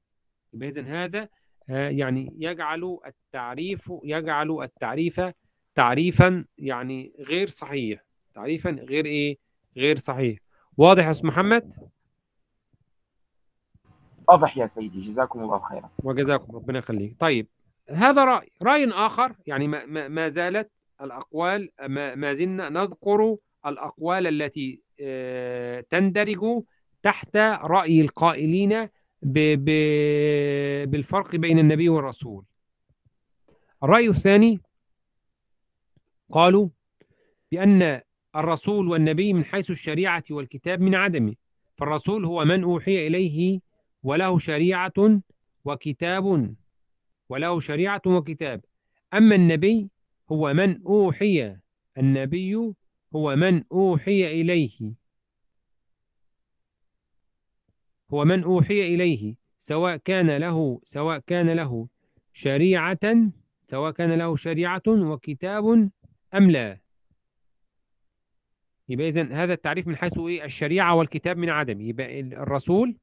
Speaker 2: يبقى إذن هذا يعني يجعل التعريف يجعل التعريف تعريفا يعني غير صحيح. تعريفا غير إيه؟ غير صحيح. واضح يا أستاذ محمد؟
Speaker 3: واضح يا سيدي. جزاكم الله خيرا.
Speaker 2: وجزاكم ربنا يخليك. طيب هذا رأي رأي آخر يعني ما, ما, ما زالت الأقوال ما, ما زلنا نذكر الأقوال التي آه، تندرج تحت رأي القائلين ب ب بالفرق بين النبي والرسول. الرأي الثاني قالوا بأن الرسول والنبي من حيث الشريعة والكتاب من عدمه فالرسول هو من أوحي إليه وله شريعة وكتاب وله شريعة وكتاب. أما النبي هو من أوحي النبي هو من أوحي إليه. هو من أوحي إليه سواء كان له سواء كان له شريعة سواء كان له شريعة وكتاب أم لا. يبقى إذن هذا التعريف من حيث إيه؟ الشريعة والكتاب من عدم. يبقى الرسول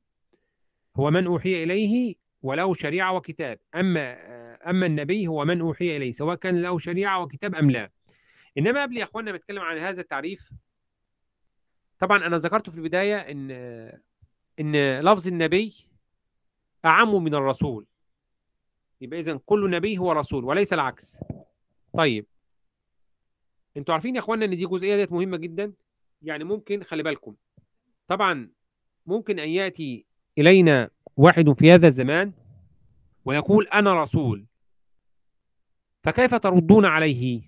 Speaker 2: هو من أوحي إليه وله شريعة وكتاب. أما أما النبي هو من أوحي إليه سواء كان له شريعة وكتاب أم لا. إنما قبل يا أخوانا ما نتكلم عن هذا التعريف طبعا أنا ذكرت في البداية إن إن لفظ النبي أعم من الرسول. يبقى إذن كل نبي هو رسول وليس العكس. طيب. أنتوا عارفين يا اخوانا إن دي جزئية ديت مهمة جدا؟ يعني ممكن خلي بالكم. طبعا ممكن أن يأتي إلينا واحد في هذا الزمان ويقول أنا رسول فكيف تردون عليه؟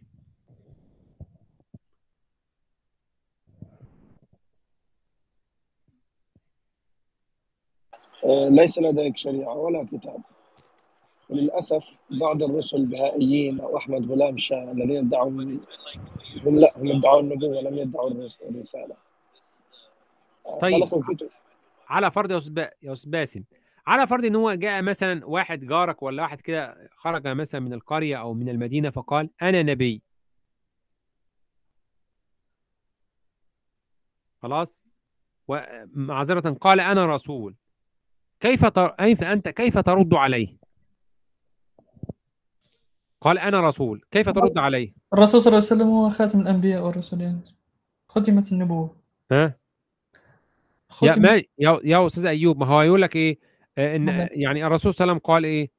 Speaker 5: ليس لديك شريعة ولا كتاب. وللأسف بعض الرسل البهائيين أو أحمد غلام شاه الذين ادعوا هم لا هم ادعوا النبوة ولم يدعوا الرس- الرسالة. آه،
Speaker 2: طيب. على فرض يا أستاذ باسم على فرض إن هو جاء مثلا واحد جارك ولا واحد كده خرج مثلا من القرية أو من المدينة فقال أنا نبي. خلاص؟ ومعذره قال أنا رسول. كيف تر... كيف أنت كيف ترد عليه؟ قال أنا رسول. كيف ترد عليه؟
Speaker 4: الرسول صلى الله عليه وسلم هو خاتم الأنبياء والرسل يعني. ختمت النبوة.
Speaker 2: ها؟ يا
Speaker 4: ختم
Speaker 2: ما يا يا أستاذ أيوب ما هو يقول لك إيه؟ آه، إن
Speaker 4: نعم.
Speaker 2: يعني الرسول صلى الله عليه وسلم قال إيه؟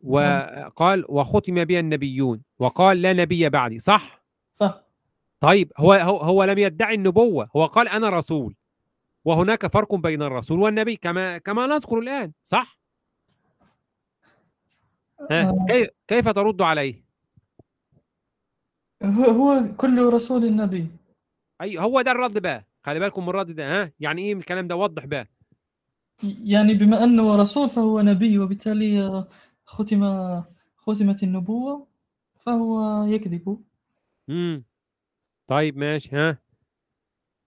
Speaker 2: وقال وختم بي النبيون. وقال لا نبي بعدي صح؟
Speaker 4: صح.
Speaker 2: طيب هو هو, هو لم يدعي النبوة. هو قال أنا رسول. وهناك فرق بين الرسول والنبي كما كما نذكر الآن صح؟ ها
Speaker 4: آه،
Speaker 2: كيف كيف ترد عليه؟
Speaker 4: هو هو كل رسول نبي
Speaker 2: أي هو ده الرد بقى. خلي بالكم من الرد ده ها؟ يعني إيه الكلام ده؟ وضح بقى.
Speaker 4: يعني بما أنه رسول فهو نبي وبالتالي ختم ختمت النبوة فهو يكذب.
Speaker 2: امم طيب ماشي ها؟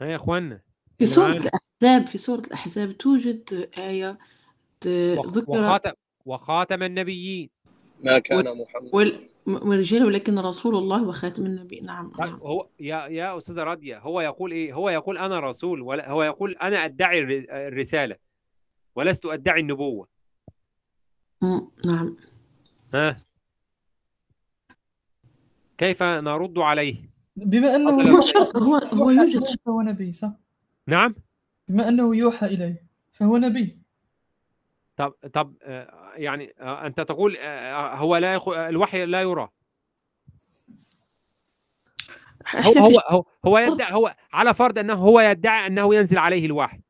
Speaker 2: ها يا اخوانا
Speaker 1: في سورة. الأحزاب في سورة الأحزاب توجد آية ت-
Speaker 2: وخ-
Speaker 1: ذكر
Speaker 2: وخاتم وخاتم النبيين.
Speaker 5: ما كان محمد.
Speaker 1: وال- ورجال ولكن رسول الله وخاتم النبي. نعم
Speaker 2: طيب
Speaker 1: نعم.
Speaker 2: هو يا يا أستاذة راضيه هو يقول إيه؟ هو يقول أنا رسول ولا هو يقول أنا أدعي الر- الرسالة ولست أدعي النبوة.
Speaker 1: مم، نعم.
Speaker 2: ها؟ كيف نرد عليه؟
Speaker 4: بما
Speaker 2: يا
Speaker 1: هو. شرط هو هو يوجد
Speaker 4: إليه فهو نبي صح؟
Speaker 2: نعم؟
Speaker 4: بما أنه يوحى إليه فهو نبي.
Speaker 2: طب طب آه، يعني آه، أنت تقول آه، هو لا يخ... الوحي لا يرى. هو هو هو, هو يدعي هو على فرض أنه هو يدعي أنه ينزل عليه الوحي.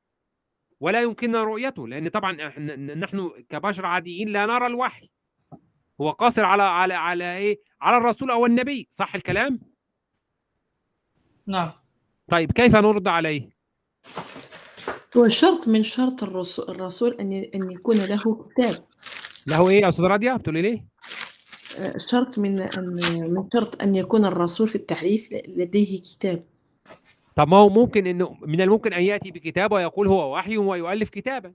Speaker 2: ولا يمكننا رؤيته لأن طبعا إحنا نحن كبشر عاديين لا نرى الوحي. هو قاصر على على على إيه؟ على الرسول أو النبي صح الكلام؟
Speaker 4: نعم.
Speaker 2: طيب كيف نرد عليه؟
Speaker 1: هو شرط من شرط الرسول, الرسول أن أن يكون له كتاب.
Speaker 2: له إيه يا أستاذ راضيه بتقولي ليه
Speaker 1: آه، شرط من أن من شرط أن يكون الرسول في التحريف لديه كتاب.
Speaker 2: طب ما هو ممكن إنه من الممكن أن يأتي بكتاب ويقول هو وحي ويؤلف كتابا.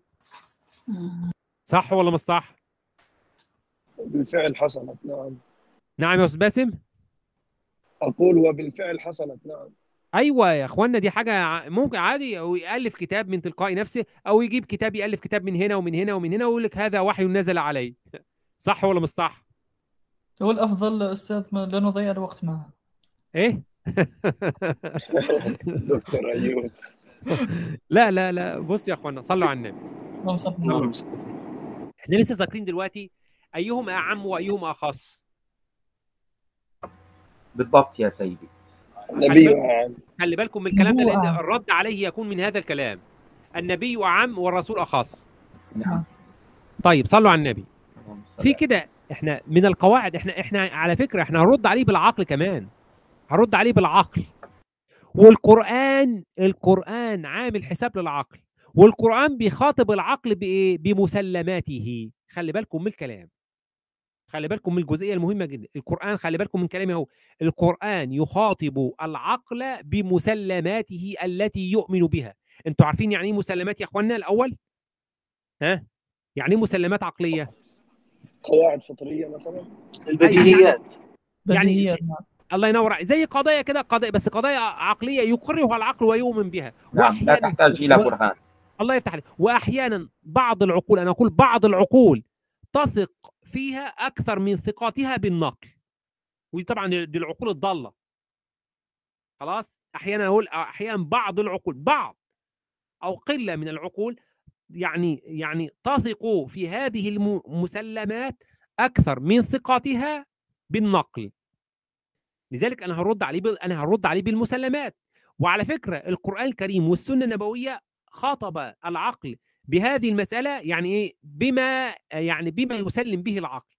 Speaker 2: صح ولا مش صح؟
Speaker 5: بالفعل حصلت نعم.
Speaker 2: نعم يا أستاذ باسم.
Speaker 5: أقول وبالفعل حصلت نعم.
Speaker 2: أيوه يا إخوانا دي حاجة ممكن عادي أو يألف كتاب من تلقاء نفسه أو يجيب كتاب يألف كتاب من هنا ومن هنا ومن هنا ويقول لك هذا وحي نزل علي صح ولا مش صح؟
Speaker 4: هو الأفضل أستاذ ما لا نضيع الوقت معه
Speaker 2: إيه؟
Speaker 5: دكتور أيوب
Speaker 2: لا لا لا بص يا إخوانا صلوا على النبي
Speaker 4: اللهم صل على. النبي.
Speaker 2: إحنا لسه ذاكرين دلوقتي أيهما أعم وأيهما أخص
Speaker 3: بالضبط يا سيدي
Speaker 5: نبي أعلم
Speaker 2: خلي بالكم من الكلام ده
Speaker 4: أعم.
Speaker 2: الرد عليه يكون من هذا الكلام. النبي أعم والرسول اخص
Speaker 3: نعم.
Speaker 2: طيب صلوا على النبي. في كده إحنا من القواعد إحنا إحنا على فكرة إحنا هنرد عليه بالعقل كمان. هنرد عليه بالعقل. والقرآن القرآن عامل حساب للعقل. والقرآن بيخاطب العقل بإيه؟ بمسلماته. خلي بالكم من الكلام. خلي بالكم من الجزئية المهمة جدا. القرآن خلي بالكم من كلامي أهو. القرآن يخاطب العقل بمسلماته التي يؤمن بها. أنتوا عارفين يعني إيه مسلمات يا اخوانا الأول؟ ها؟ يعني إيه مسلمات عقلية؟
Speaker 5: قواعد فطرية مثلا؟
Speaker 6: البديهيات.
Speaker 2: يعني-
Speaker 4: بديهيات نعم.
Speaker 2: الله ينور عليك. زي قضايا كده قضايا بس قضايا عقلية يقرها العقل ويؤمن بها.
Speaker 3: نعم لا تحتاج إلى
Speaker 2: و-
Speaker 3: برهان.
Speaker 2: الله يفتح عليك. واحيانا بعض العقول أنا أقول بعض العقول تثق فيها أكثر من ثقتها بالنقل. ودي طبعا دي العقول الضالة. خلاص؟ أحيانا أقول أحيانا بعض العقول بعض أو قلة من العقول يعني يعني تثق في هذه المسلمات أكثر من ثقتها بالنقل. لذلك أنا هرد عليه بال... أنا هرد عليه بالمسلمات. وعلى فكرة القرآن الكريم والسنة النبوية خاطب العقل بهذه المسألة يعني إيه بما يعني بما يسلم به العقل.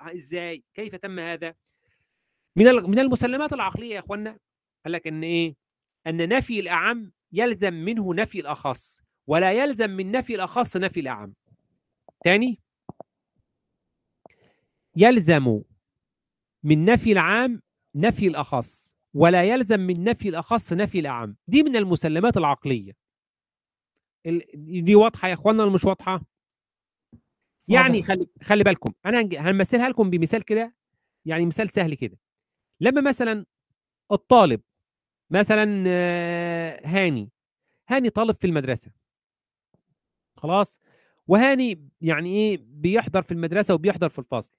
Speaker 2: إزاي كيف تم هذا من. من المسلمات العقلية يا اخوانا قال لك إن إيه أن نفي الأعم يلزم منه نفي الأخص ولا يلزم من نفي الأخص نفي الأعم تاني يلزم من نفي العام نفي الأخص ولا يلزم من نفي الأخص نفي الأعم دي من المسلمات العقلية ال- دي واضحة يا إخوانا ولا مش واضحة؟ يعني. خلي خلي بالكم أنا هنج- هنمثلها لكم بمثال كده يعني مثال سهل كده. لما مثلا الطالب مثلا آه، هاني هاني طالب في المدرسة. خلاص؟ وهاني يعني إيه بيحضر في المدرسة وبيحضر في الفصل.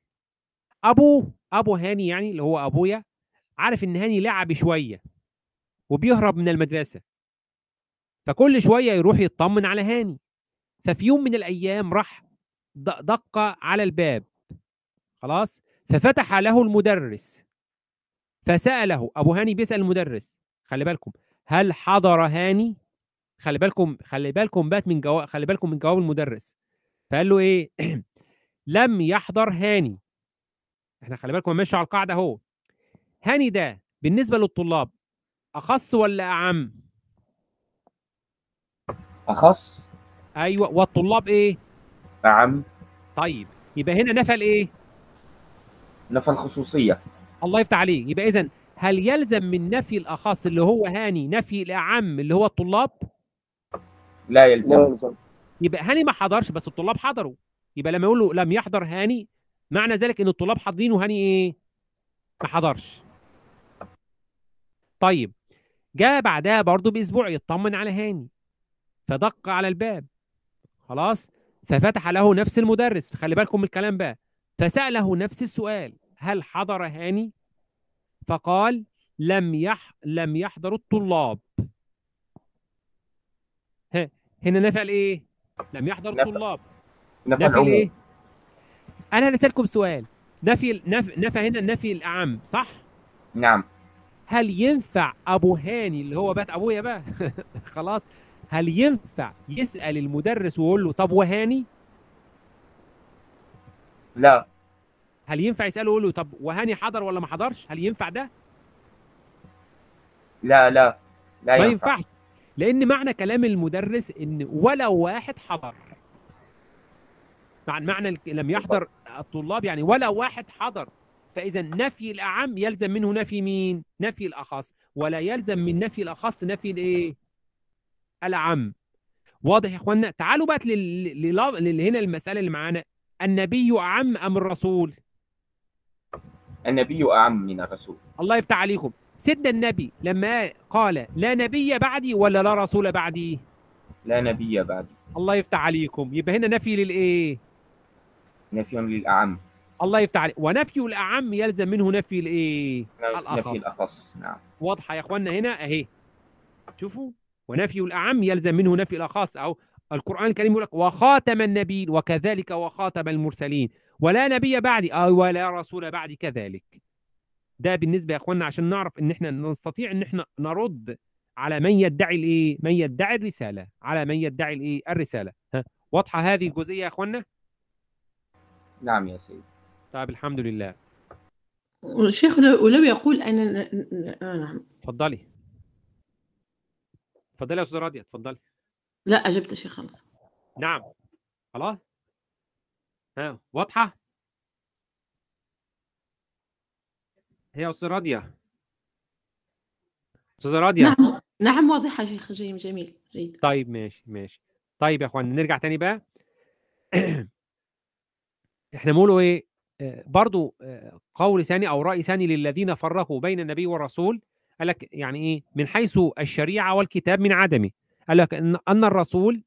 Speaker 2: أبوه أبو هاني يعني اللي هو أبويا عارف إن هاني لعب شوية وبيهرب من المدرسة. فكل شوية يروح يطمن على هاني. ففي يوم من الأيام راح دق على الباب. خلاص؟ ففتح له المدرس. فسأله أبو هاني بيسأل المدرس خلي بالكم هل حضر هاني؟ خلي بالكم خلي بالكم بات من جواب خلي بالكم من جواب المدرس. فقال له إيه؟ لم يحضر هاني. إحنا خلي بالكم ماشي على القاعدة أهو. هاني ده بالنسبة للطلاب أخص ولا أعم؟
Speaker 3: أخص؟
Speaker 2: أيوه والطلاب إيه؟
Speaker 3: أعم
Speaker 2: طيب يبقى هنا نفى الايه
Speaker 3: نفى الخصوصية
Speaker 2: الله يفتح عليك. يبقى اذا هل يلزم من نفي الأخص اللي هو هاني نفي الاعم اللي هو الطلاب؟
Speaker 3: لا
Speaker 5: لا
Speaker 3: يلزم.
Speaker 5: يلزم
Speaker 2: يبقى هاني ما حضرش بس الطلاب حضروا. يبقى لما يقول له لم يحضر هاني معنى ذلك إن الطلاب حاضرين وهاني إيه؟ ما حضرش. طيب جاء بعدها برضه بأسبوع يطمن على هاني. فدق على الباب. خلاص؟ ففتح له نفس المدرس. فخلي بالكم من الكلام بقى. فسأله نفس السؤال. هل حضر هاني؟ فقال لم يح لم يحضر الطلاب. ها هنا نفع الإيه؟ لم يحضر
Speaker 3: نفى.
Speaker 2: الطلاب.
Speaker 3: العموم.
Speaker 2: الإيه؟ أنا هسألكم سؤال نفي نفى هنا النفي الأعم صح؟
Speaker 3: نعم.
Speaker 2: هل ينفع أبو هاني اللي هو بات أبويا بقى؟ خلاص. هل ينفع يسأل المدرس ويقول له طب وهاني؟
Speaker 3: لا.
Speaker 2: هل ينفع يسأله يقول له طب وهاني حضر ولا ما حضرش؟ هل ينفع ده؟
Speaker 3: لا لا. لا
Speaker 2: ما
Speaker 3: ينفع.
Speaker 2: ينفعش. لأن معنى كلام المدرس إن ولا واحد حضر. مع معنى لم يحضر الطلاب يعني ولا واحد حضر. فإذا نفي الأعم يلزم منه نفي مين؟ نفي الأخص. ولا يلزم من نفي الأخص نفي الإيه؟ الاعم واضح يا إخوانا؟ تعالوا بقى لل... هنا المسألة اللي معانا. النبي اعم أم الرسول؟
Speaker 3: النبي أعم من الرسول.
Speaker 2: الله يفتح عليكم. سيدنا النبي لما قال لا نبي بعدي ولا لا رسول بعدي؟
Speaker 3: لا نبي بعد
Speaker 2: الله يفتح عليكم. يبقى هنا نفي للإيه؟
Speaker 3: نفي للأعم.
Speaker 2: الله يفتح عليك ونفي الأعم يلزم منه نفي الإيه؟
Speaker 3: نفي.
Speaker 2: الأخص.
Speaker 3: نعم.
Speaker 2: واضحة يا إخوانا؟ هنا أهي. شوفوا. ونفي الأعم يلزم منه نفي الأخص أو القرآن الكريم يقول لك وخاتم النبيين وكذلك وخاتم المرسلين. ولا نبي بعدي أو ولا رسول بعدي كذلك. ده بالنسبة يا اخوانا عشان نعرف إن إحنا نستطيع إن إحنا نرد على من يدعي الإيه؟ من يدعي الرسالة. على من يدعي الإيه؟ الرسالة. ها واضحة هذه الجزئية يا اخوانا
Speaker 3: نعم يا سيدي.
Speaker 2: طيب الحمد لله.
Speaker 1: الشيخ لو- ولو يقول أنا نعم.
Speaker 2: اتفضلي اتفضلي يا أستاذ راضيه اتفضلي.
Speaker 1: لا أجبت شيخ خلاص.
Speaker 2: نعم. خلاص. ها واضحة؟ هي يا أستاذ راضية أستاذة راضية
Speaker 1: نعم نعم واضحة شيخ جميل جميل جيد.
Speaker 2: طيب ماشي ماشي. طيب يا اخوانا نرجع تاني بقى. إحنا بنقولوا إيه؟ آه، برضو آه، قول ثاني أو رأي ثاني للذين فرقوا بين النبي والرسول. قال لك يعني إيه؟ من حيث الشريعة والكتاب من عدمه. قال لك ان أن الرسول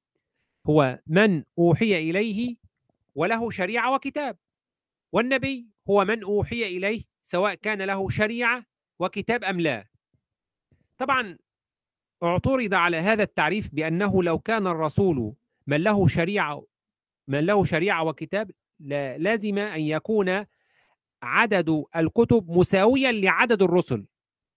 Speaker 2: هو من أوحي إليه وله شريعة وكتاب. والنبي هو من أوحي إليه سواء كان له شريعة وكتاب أم لا. طبعا اعترض على هذا التعريف بأنه لو كان الرسول من له شريعة من له شريعة وكتاب لا لازم أن يكون عدد الكتب مساويا لعدد الرسل.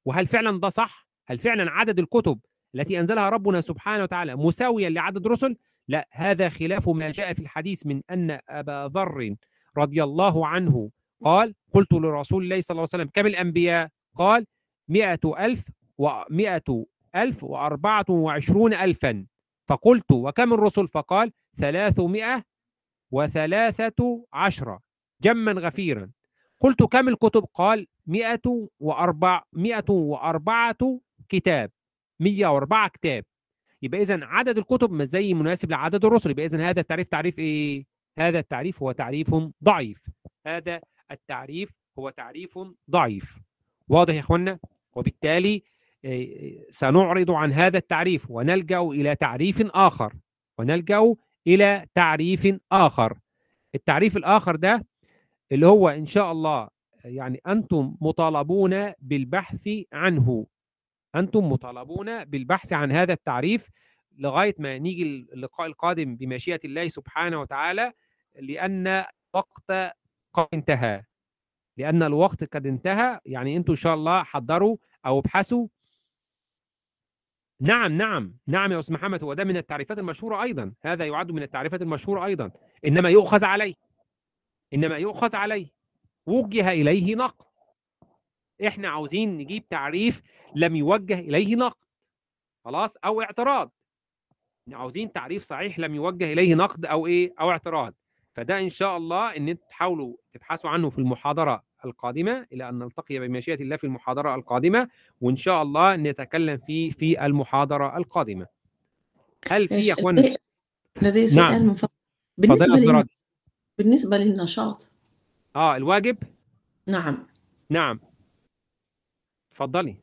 Speaker 2: وهل فعلا ده صح؟ هل فعلا عدد الكتب التي أنزلها ربنا سبحانه وتعالى مساويا لعدد الرسل؟ لا هذا خلاف ما جاء في الحديث من أن أبا ذر رضي الله عنه قال قلت لرسول الله صلى الله عليه وسلم كم الأنبياء؟ قال مئة ألف ومئة ألف وأربعة وعشرون ألفا فقلت وكم الرسل فقال ثلاثمائة وثلاثة عشرة جما غفيرا قلت كم الكتب قال مئة وأربع مئة وأربعة كتاب مية وأربعة كتاب. يبقى إذن عدد الكتب مش زي مناسب لعدد الرسل يبقى إذن هذا التعريف تعريف إيه؟ هذا التعريف هو تعريف ضعيف. هذا التعريف هو تعريف ضعيف. واضح يا إخوانا؟ وبالتالي إيه، سنعرض عن هذا التعريف ونلجأ إلى تعريف آخر. ونلجأ إلى تعريف آخر. التعريف الآخر ده اللي هو إن شاء الله يعني أنتم مطالبون بالبحث عنه. أنتم مطالبون بالبحث عن هذا التعريف لغاية ما نيجي اللقاء القادم بمشيئة الله سبحانه وتعالى لأن وقت قد انتهى. لأن الوقت قد انتهى يعني أنتم إن شاء الله حضروا أو ابحثوا. نعم نعم نعم يا أستاذ محمد هو ده من التعريفات المشهورة أيضا. هذا يعد من التعريفات المشهورة أيضا. إنما يؤخذ عليه إنما يؤخذ عليه وجه إليه نقد. إحنا عاوزين نجيب تعريف لم يوجه إليه نقد. خلاص؟ أو اعتراض. عاوزين تعريف صحيح لم يوجه إليه نقد أو إيه؟ أو اعتراض. فده إن شاء الله إن أنتوا تحاولوا تبحثوا عنه في المحاضرة القادمة إلى أن نلتقي بمشيئة الله في المحاضرة القادمة وإن شاء الله نتكلم فيه في المحاضرة القادمة. هل في يا أخوان؟
Speaker 1: لدي- سؤال
Speaker 2: نعم.
Speaker 1: بالنسبة,
Speaker 2: يا أستاذ
Speaker 1: لل...
Speaker 2: راضي.
Speaker 1: بالنسبة للنشاط
Speaker 2: آه الواجب؟
Speaker 1: نعم.
Speaker 2: نعم. تفضلي.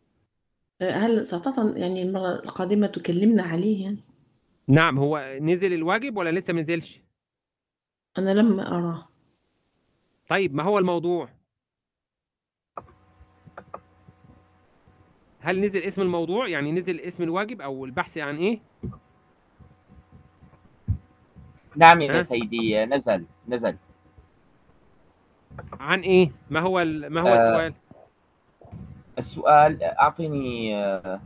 Speaker 1: هل ستطن يعني المرة القادمة تكلمنا عليه يعني؟
Speaker 2: نعم هو نزل الواجب ولا لسه ما نزلش؟
Speaker 1: أنا لم أراه.
Speaker 2: طيب ما هو الموضوع؟ هل نزل اسم الموضوع؟ يعني نزل اسم الواجب أو البحث عن إيه؟
Speaker 3: نعم يا
Speaker 2: ها؟
Speaker 3: سيدي نزل نزل.
Speaker 2: عن إيه؟ ما هو ال- ما هو
Speaker 3: آه،
Speaker 2: السؤال؟
Speaker 3: السؤال أعطني آه،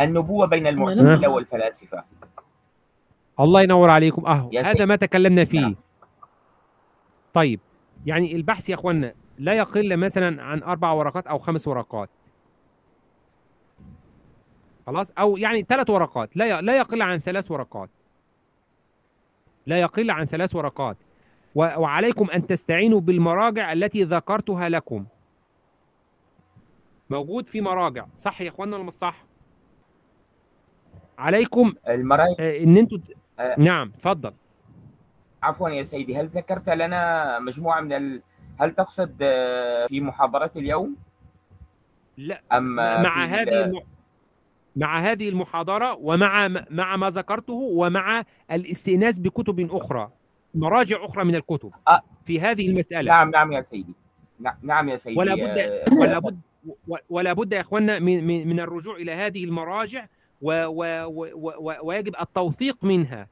Speaker 3: النبوة بين المعتزلة والفلاسفة.
Speaker 2: الله ينور عليكم.
Speaker 3: أهو
Speaker 2: هذا. ما تكلمنا فيه.
Speaker 3: نعم.
Speaker 2: طيب يعني البحث يا أخوانا لا يقل مثلا عن أربع ورقات أو خمس ورقات. خلاص؟ أو يعني ثلاث ورقات لا لا يقل عن ثلاث ورقات. لا يقل عن ثلاث ورقات. وعليكم أن تستعينوا بالمراجع التي ذكرتها لكم. موجود في مراجع. صح يا اخوانا ولا مش صح؟ عليكم
Speaker 3: المراجع
Speaker 2: آه، إن أنتوا
Speaker 3: آه.
Speaker 2: نعم اتفضل.
Speaker 3: عفوا يا سيدي هل ذكرت لنا مجموعة من ال... هل تقصد آه، في محاضرة اليوم؟
Speaker 2: لا
Speaker 3: أم
Speaker 2: مع هذه
Speaker 3: ال-
Speaker 2: الم... مع هذه المحاضرة ومع مع ما ذكرته ومع الاستئناس بكتب أخرى مراجع أخرى من الكتب
Speaker 3: آه.
Speaker 2: في هذه المسألة.
Speaker 3: نعم نعم يا سيدي. نعم- نعم يا سيدي
Speaker 2: ولا بد
Speaker 3: آه،
Speaker 2: ولا بد ولا بد يا اخوانا من من من الرجوع إلى هذه المراجع و و و و ويجب التوثيق منها.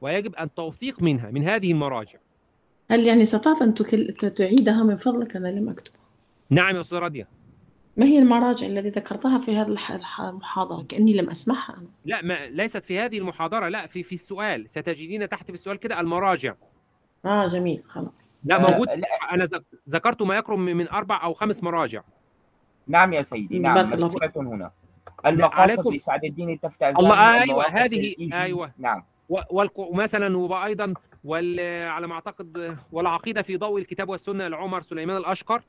Speaker 2: ويجب التوثيق منها من هذه المراجع.
Speaker 1: هل يعني استطعت. ت- تعيدها من فضلك؟ أنا لم أكتب
Speaker 2: نعم يا أستاذ راديا
Speaker 1: ما هي المراجع التي ذكرتها في هذه الح- الح- المحاضرة؟ كأني لم أسمعها أنا.
Speaker 2: لا ما ليست في هذه المحاضرة لا في في السؤال. ستجدين تحت في السؤال كده المراجع.
Speaker 1: آه جميل خلاص.
Speaker 2: لا
Speaker 3: آه،
Speaker 2: موجود.
Speaker 3: لا.
Speaker 2: أنا ذك- ذكرت ما يقرب من أربع أو خمس مراجع.
Speaker 3: نعم يا سيدي نعم.
Speaker 1: بارك الله فيك.
Speaker 3: مكتوبة هنا المقاصد
Speaker 2: عليكم-
Speaker 3: لسعد الدين التفتازاني
Speaker 2: الله، أيوة، هذه-
Speaker 3: الإيجي.
Speaker 2: أيوة.
Speaker 3: نعم.
Speaker 2: و- والق- مثلا وأيضا وال على ما أعتقد والعقيدة في ضوء الكتاب والسنة لعمر سليمان الأشقر.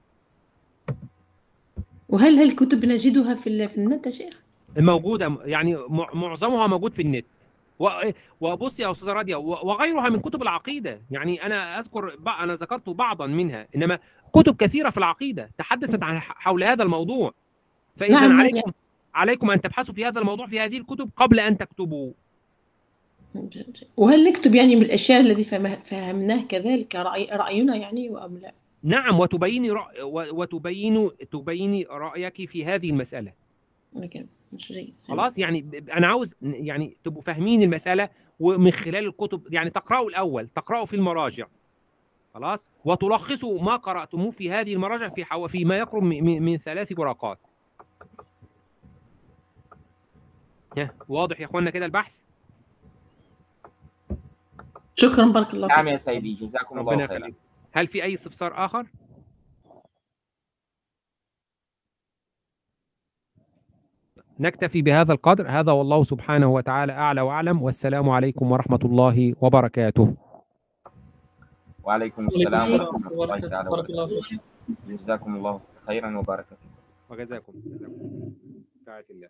Speaker 1: وهل هل الكتب نجدها في في النت يا شيخ؟
Speaker 2: موجودة يعني مع- معظمها موجود في النت. وبص يا أستاذة راديا و- وغيرها من كتب العقيدة. يعني أنا أذكر أنا ذكرت بعضا منها إنما كتب كثيرة في العقيدة تحدثت عن حول هذا الموضوع. فاذا
Speaker 1: نعم،
Speaker 2: عليكم عليكم أن تبحثوا في هذا الموضوع في هذه الكتب قبل أن تكتبوا.
Speaker 1: وهل نكتب يعني بالأشياء الذي فهم- فهمناه كذلك رأي رأينا يعني أم لا؟
Speaker 2: نعم وتبيني رأ... و- وتبين تبيني رأيك في هذه المسألة.
Speaker 1: لكن مش جيد.
Speaker 2: خلاص يعني أنا عاوز يعني تبقوا فاهمين المسألة ومن خلال الكتب يعني تقرأوا الأول تقرأوا في المراجع. خلاص؟ وتلخصوا ما قرأتموه في هذه المراجع في حو... في ما يقرب من, من- ثلاث ورقات ها، واضح يا اخوانا كده البحث؟
Speaker 1: شكرا بارك الله
Speaker 3: نعم
Speaker 1: فيك
Speaker 3: يا سيدي جزاكم الله خيرا.
Speaker 2: هل في أي استفسار آخر؟ نكتفي بهذا القدر. هذا والله سبحانه وتعالى أعلى وأعلم. والسلام عليكم ورحمة الله وبركاته.
Speaker 3: وعليكم السلام
Speaker 4: السلام
Speaker 3: ورحمة
Speaker 4: ورحمة
Speaker 3: الله تعالى وبركاته جزاكم الله خيرا وبارك فيكم
Speaker 2: وجزاكم جزاكم. الله.